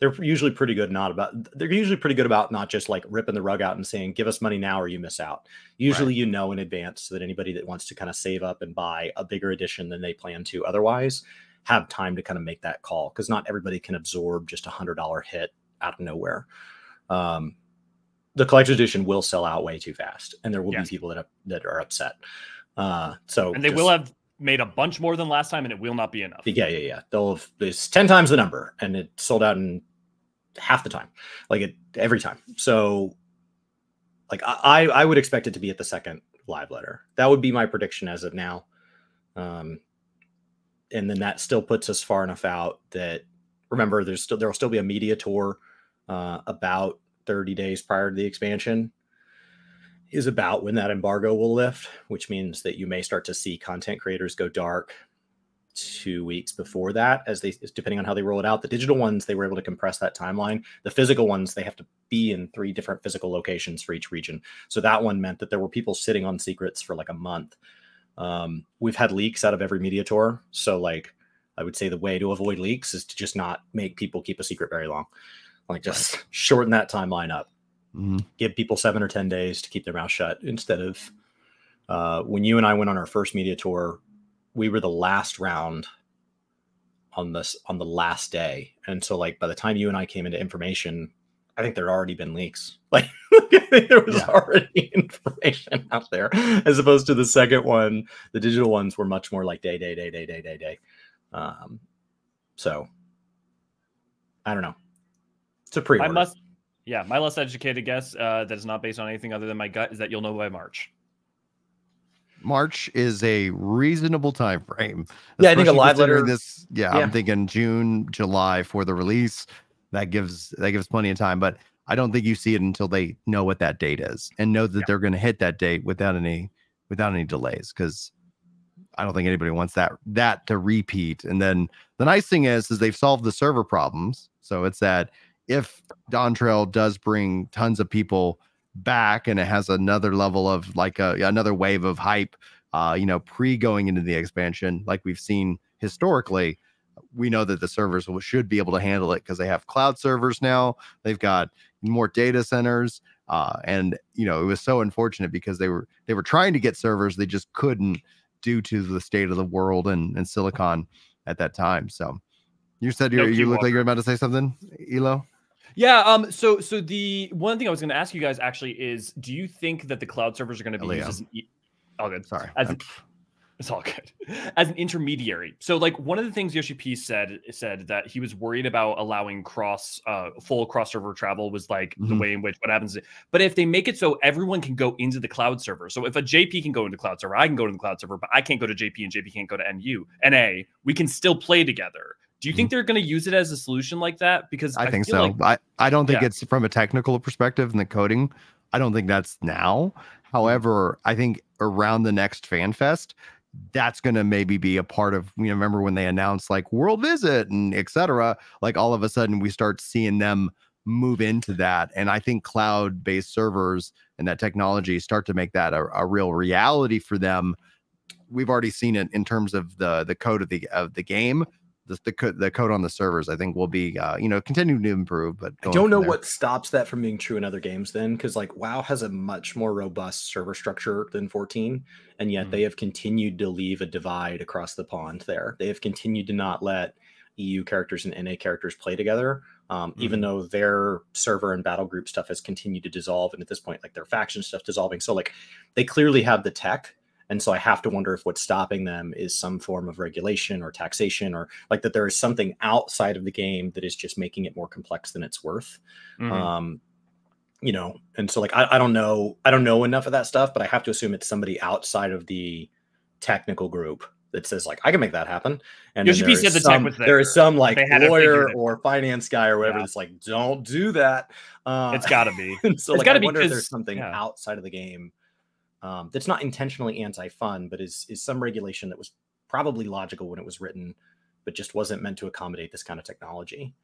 They're usually pretty good not about they're usually pretty good about not just like ripping the rug out and saying give us money now or you miss out. Usually you know in advance so that anybody that wants to kind of save up and buy a bigger edition than they plan to otherwise have time to kind of make that call because not everybody can absorb just a hundred dollar hit out of nowhere. Um, the collector's edition will sell out way too fast, and there will Yes. be people that that are upset. Uh, so And they just- will have made a bunch more than last time, and it will not be enough. yeah, yeah, yeah. They'll have it's ten times the number, and it sold out in half the time, like it every time. So, like I, I would expect it to be at the second live letter. That would be my prediction as of now. Um, and then that still puts us far enough out that remember there's still there will still be a media tour uh, about 30 days prior to the expansion is about when that embargo will lift which means that you may start to see content creators go dark two weeks before that as they depending on how they roll it out. The digital ones they were able to compress that timeline. The physical ones they have to be in three different physical locations for each region. So that one meant that there were people sitting on secrets for like a month. Um, we've had leaks out of every media tour. So like i would say the way to avoid leaks is to just not make people keep a secret very long. Like just shorten that timeline up Mhm. give people seven or ten days to keep their mouth shut instead of uh, when you and I went on our first media tour, we were the last round on this on the last day, and so like by the time you and I came into information, I think there had already been leaks. Like there was Yeah. already information out there, as opposed to the second one. The digital ones were much more like day, day, day, day, day, day, day. Um, so I don't know. It's a pre. I must, yeah, my less educated guess uh, that is not based on anything other than my gut is that you'll know by March. March is a reasonable time frame. Yeah, I think a live letter- This, yeah, Yeah. I'm thinking June, July for the release. That gives that gives plenty of time, but I don't think you see it until they know what that date is and know that Yeah. they're going to hit that date without any without any delays. Because I don't think anybody wants that that to repeat. And then the nice thing is, is they've solved the server problems. So it's that if Dawntrail does bring tons of people back and it has another level of like a, another wave of hype uh you know pre going into the expansion like we've seen historically we know that the servers will, should be able to handle it because they have cloud servers now. They've got more data centers uh and you know it was so unfortunate because they were they were trying to get servers they just couldn't due to the state of the world and, and silicon at that time. So you said No you you look like you're about to say something elo Yeah. Um. So, so the one thing I was going to ask you guys actually is, do you think that the cloud servers are going to be Leo. used as an? E- oh, good. sorry As an, it's all good. As an intermediary. So, like one of the things Yoshi P said said that he was worried about allowing cross, uh, full cross server travel was like the Mhm. way in which what happens. But if they make it so everyone can go into the cloud server, so if a JP can go into cloud server, I can go to the cloud server, but I can't go to JP and JP can't go to NU, NA. We can still play together. Do you mm-hmm. think they're going to use it as a solution like that? Because I think so. like- I, I don't think Yeah. it's from a technical perspective and the coding. I don't think that's now. Mm-hmm. However, I think around the next fan fest, that's going to maybe be a part of, you know, remember when they announced like world visit and et cetera, like all of a sudden we start seeing them move into that. And I think cloud based servers and that technology start to make that a, a real reality for them. We've already seen it in terms of the the code of the of the game the the, co- the code on the servers I think will be uh, you know continuing to improve. But I don't know there- what stops that from being true in other games then, because like WoW has a much more robust server structure than 14, and yet Mhm. they have continued to leave a divide across the pond there. They have continued to not let EU characters and NA characters play together, um, even though their server and battle group stuff has continued to dissolve, and at this point, like their faction stuff dissolving. So like they clearly have the tech. And so I have to wonder if what's stopping them is some form of regulation or taxation, or like that there is something outside of the game that is just making it more complex than it's worth Mhm. um you know and so like I, I don't know i don't know enough of that stuff but i have to assume it's somebody outside of the technical group that says like i can make that happen and then Yoshi P there is the tech some, there is some like They had to figure lawyer or finance guy or whatever Yeah. that's like don't do that uh it's got to be. so it's like, gotta I be wonder if there's something yeah. outside of the game um, that's not intentionally anti-fun, but is is some regulation that was probably logical when it was written, but just wasn't meant to accommodate this kind of technology.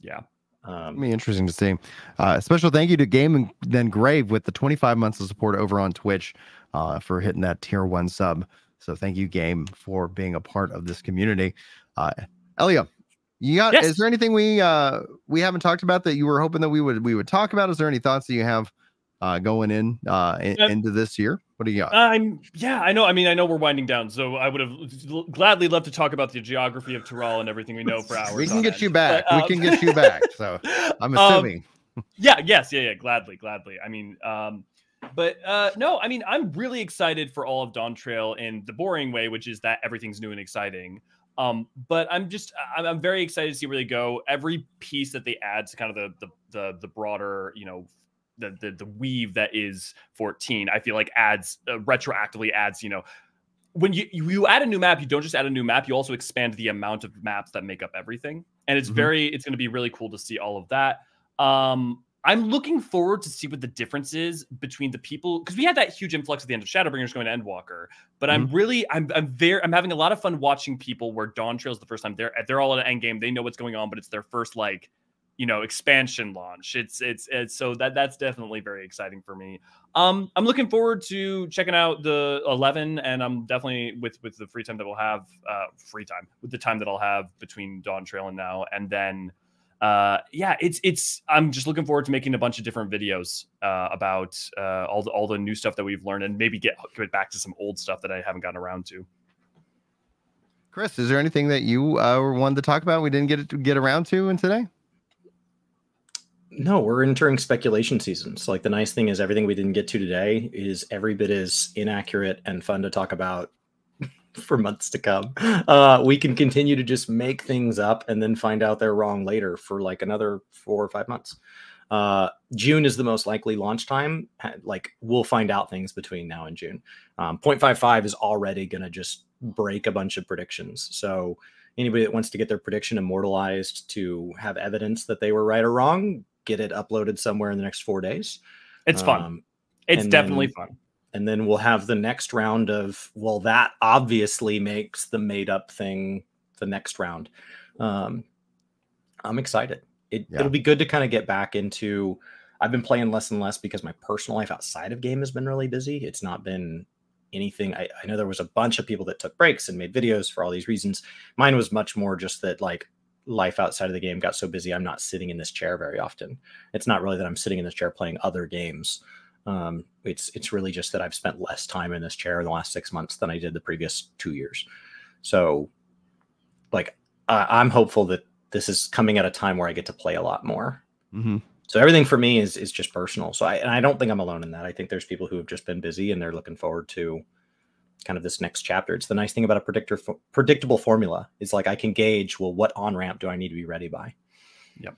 Yeah. Um, be interesting to see. Uh, special thank you to Game and then Grave with the 25 months of support over on Twitch uh, for hitting that tier one sub. So thank you, Game, for being a part of this community. Uh, Elia, you got? Yes. Is there anything we uh, we haven't talked about that you were hoping that we would we would talk about? Is there any thoughts that you have uh, going in, uh, in Um, into this year? What do you got? I'm yeah, I know. I mean, I know we're winding down, so I would have l- gladly loved to talk about the geography of Tural and everything we know for hours. we can get end. you back. But, we um, can get you back. So I'm um, assuming. yeah yes yeah yeah gladly gladly i mean um but uh no i mean i'm really excited for all of Dawntrail in the boring way which is that everything's new and exciting um but i'm just i'm, I'm very excited to see where they go every piece that they add to kind of the the the, the broader you know the, the the weave that is 14 i feel like adds uh, retroactively adds you know when you you add a new map you don't just add a new map you also expand the amount of maps that make up everything. And it's Mhm. very it's going to be really cool to see all of that. Um i'm looking forward to see what the difference is between the people because we had that huge influx at the end of shadowbringers going to endwalker but i'm really i'm i'm very i'm having a lot of fun watching people where Dawntrail's the first time they're they're all at an end game they know what's going on but it's their first like you know expansion launch. It's it's it's so that that's definitely very exciting for me. Um i'm looking forward to checking out the 11 and i'm definitely with with the free time that we'll have uh free time with the time that i'll have between Dawntrail and now. And then uh yeah it's it's i'm just looking forward to making a bunch of different videos uh about uh all the all the new stuff that we've learned and maybe get get back to some old stuff that i haven't gotten around to. Chris, is there anything that you uh, wanted to talk about we didn't get it to get around to in today? No, we're entering speculation season. So, like, the nice thing is everything we didn't get to today is every bit as inaccurate and fun to talk about for months to come. Uh, we can continue to just make things up and then find out they're wrong later for like another four or five months. Uh, June is the most likely launch time. Like, we'll find out things between now and June. Um, 0.55 is already going to just break a bunch of predictions. So, anybody that wants to get their prediction immortalized to have evidence that they were right or wrong, get it uploaded somewhere in the next four days. it's fun Um, it's definitely then- fun and then we'll have the next round of well, that obviously makes the made up thing the next round. Um, I'm excited. It, Yeah. It'll be good to kind of get back into. I've been playing less and less because my personal life outside of game has been really busy. It's not been anything. I, I know there was a bunch of people that took breaks and made videos for all these reasons. Mine was much more just that like life outside of the game got so busy. I'm not sitting in this chair very often. It's not really that I'm sitting in this chair playing other games. Um, it's it's really just that I've spent less time in this chair in the last six months than I did the previous two years. So, like, I I'm hopeful that this is coming at a time where I get to play a lot more. Mm-hmm. So everything for me is is just personal. So I and I don't think I'm alone in that. I think there's people who have just been busy and they're looking forward to kind of this next chapter. It's the nice thing about a predictor predictable formula. It's like I can gauge well what on ramp do I need to be ready by. Yep.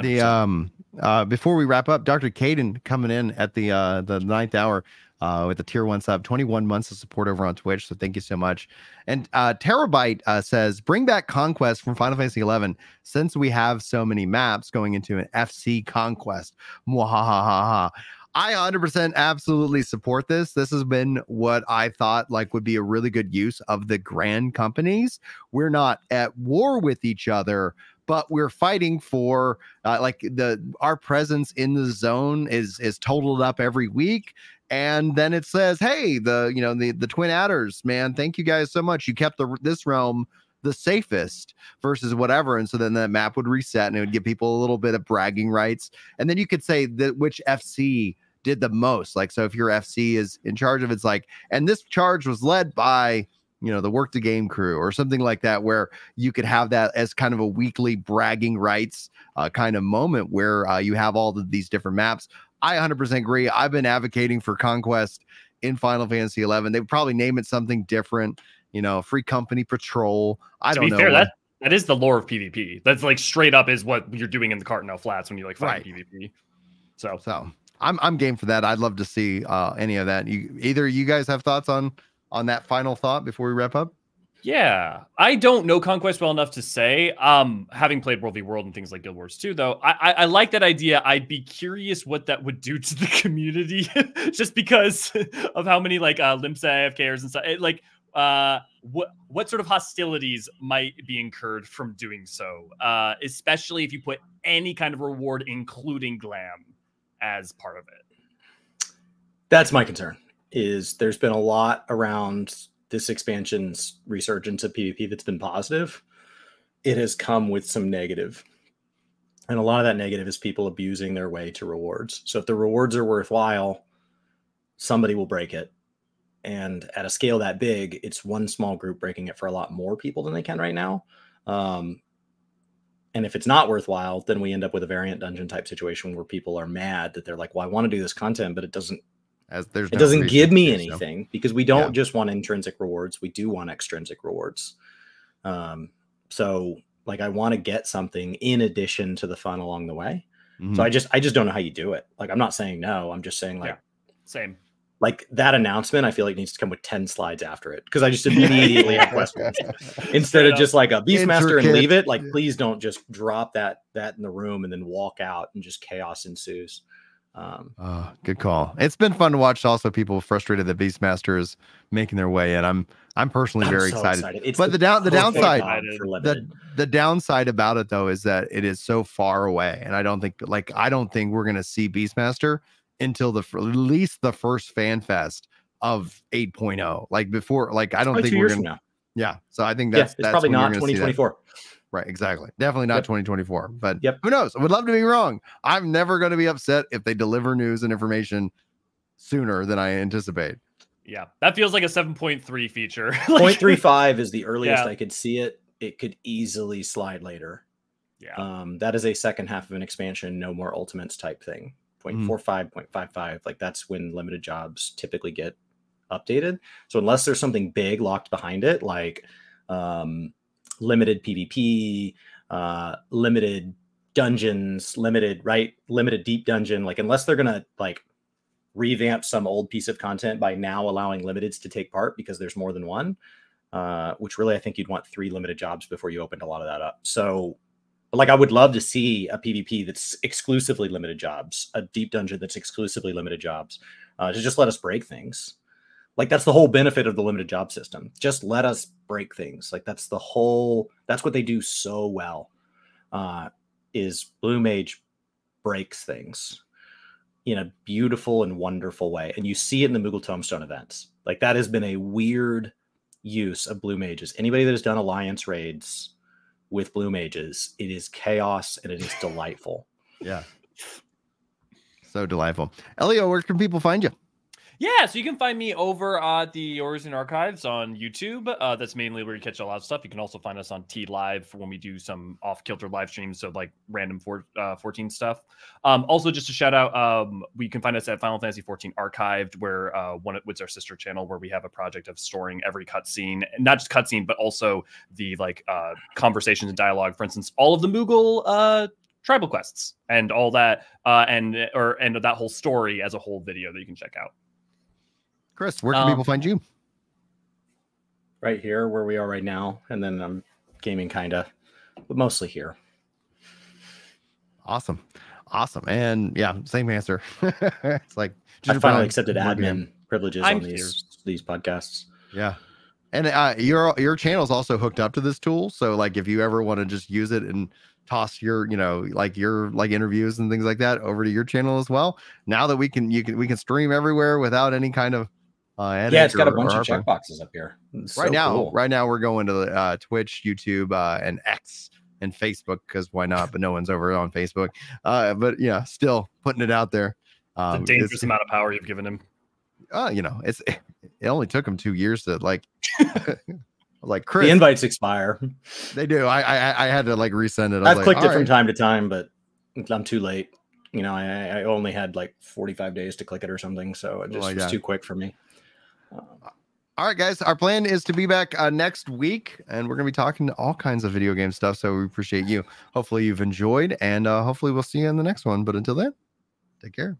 The 100%. um uh before we wrap up, Dr. Caden coming in at the uh the ninth hour uh with the tier one sub, 21 months of support over on Twitch. So thank you so much. And uh Terabyte uh says bring back conquest from Final Fantasy 11 since we have so many maps going into an FC conquest. Mwahahaha. I 100% absolutely support this. This has been what I thought like would be a really good use of the grand companies. We're not at war with each other, but we're fighting for uh, like the our presence in the zone is is totaled up every week and then it says hey the you know the the twin adders man thank you guys so much you kept the this realm the safest versus whatever. And so then that map would reset and it would give people a little bit of bragging rights. And then you could say that which FC did the most. Like, so if your FC is in charge of it's like, and this charge was led by, you know, the work the game crew or something like that, where you could have that as kind of a weekly bragging rights uh, kind of moment where uh, you have all of these different maps. I 100% agree. I've been advocating for Conquest in Final Fantasy 11. They would probably name it something different, you know, Free Company Patrol. I to don't be know. fair, that that is the lore of PvP. That's like straight up is what you're doing in the Carteneau Flats when you like fight Right. PvP. So So I'm I'm game for that. I'd love to see uh, any of that. You either you guys have thoughts on on that final thought before we wrap up? Yeah, I don't know Conquest well enough to say. Um, having played World v World and things like Guild Wars 2, though, I, I, I like that idea. I'd be curious what that would do to the community, just because of how many like uh, Limsa AFKers and stuff. It, like, uh, what what sort of hostilities might be incurred from doing so? Uh, especially if you put any kind of reward, including glam, as part of it. That's my concern. Is there's been a lot around this expansion's resurgence of PvP that's been positive. It has come with some negative. And a lot of that negative is people abusing their way to rewards. So if the rewards are worthwhile, somebody will break it. And at a scale that big, it's one small group breaking it for a lot more people than they can right now. Um, and if it's not worthwhile, then we end up with a variant dungeon type situation where people are mad that they're like, "Well, I want to do this content, but it doesn't As there's it no doesn't give me do so. anything because we don't Yeah. just want intrinsic rewards we do want extrinsic rewards um so like i want to get something in addition to the fun along the way Mhm. so i just i just don't know how you do it like i'm not saying no i'm just saying like Yeah. Same. Like that announcement i feel like needs to come with 10 slides after it because i just immediately have questions instead Straight of just like a beastmaster and leave it like Yeah. please don't just drop that that in the room and then walk out and just chaos ensues um Oh, good call. It's been fun to watch. Also, people frustrated that Beastmaster is making their way in. I'm I'm personally I'm very so excited. It's But the down the downside the the downside about it though is that it is so far away, and I don't think like I don't think we're gonna see Beastmaster until the f- at least the first fan fest of 8.0. Like before, like I don't think we're gonna. now. Yeah, so I think Yeah, that's it's that's probably not gonna see that. 2024. Right, exactly. Definitely not Yep. 2024. But Yep. who knows? I would love to be wrong. I'm never going to be upset if they deliver news and information sooner than I anticipate. Yeah, that feels like a 7.3 feature. Like- Point three five is the earliest Yeah. I could see it. It could easily slide later. Yeah. Um, that is a second half of an expansion, no more ultimates type thing. Point five five. Like that's when limited jobs typically get updated. So unless there's something big locked behind it, like um, limited PvP, uh, limited dungeons, limited right, limited deep dungeon. Like unless they're gonna like revamp some old piece of content by now allowing limiteds to take part because there's more than one. Uh, which really I think you'd want three limited jobs before you opened a lot of that up. So but like I would love to see a PvP that's exclusively limited jobs, a deep dungeon that's exclusively limited jobs, uh, to just let us break things. Like that's the whole benefit of the limited job system. Just let us break things. Like that's the whole. That's what they do so well. Uh, is Blue Mage breaks things in a beautiful and wonderful way, and you see it in the Moogle Tomestone events. Like that has been a weird use of Blue Mages. Anybody that has done Alliance raids with blue mages. It is chaos and it is delightful. Yeah. So delightful. Elio, where can people find you? Yeah, so you can find me over at the Eorzean Archives on YouTube. Uh, that's mainly where you catch a lot of stuff. You can also find us on T Live when we do some off kilter live streams, so like random four, uh, 14 stuff. Um, also, just a shout out, um, we can find us at Final Fantasy 14 Archived, where uh, one it's our sister channel where we have a project of storing every cutscene, not just cutscene, but also the like uh, conversations and dialogue. For instance, all of the Moogle uh, tribal quests and all that, uh, and or and that whole story as a whole video that you can check out. Chris, where can Um, people find you? Right here, where we are right now, and then I'm gaming kind of, but mostly here. Awesome. Awesome. And yeah, same answer. it's like I finally around accepted board game. admin privileges I'm on these these podcasts. Yeah. And uh, your your channel's also hooked up to this tool. So like if you ever want to just use it and toss your, you know, like your like interviews and things like that over to your channel as well. Now that we can you can we can stream everywhere without any kind of Uh, Yeah, it's got a bunch of Harper. checkboxes up here. It's right so now cool. right now we're going to uh twitch youtube uh and x and facebook because why not but no one's over on facebook uh but yeah still putting it out there The um dangerous it's, amount of power you've given him. uh, you know it's it only took him two years to like like chris The invites expire. they do I, I i had to like resend it I was I've like, clicked it "All from right." time to time, but I'm too late. You know, I, I only had like 45 days to click it or something, so it just like was that. too quick for me. All right guys our plan is to be back uh, next week and we're gonna be talking to all kinds of video game stuff so we appreciate you. Hopefully you've enjoyed and uh hopefully we'll see you in the next one but until then take care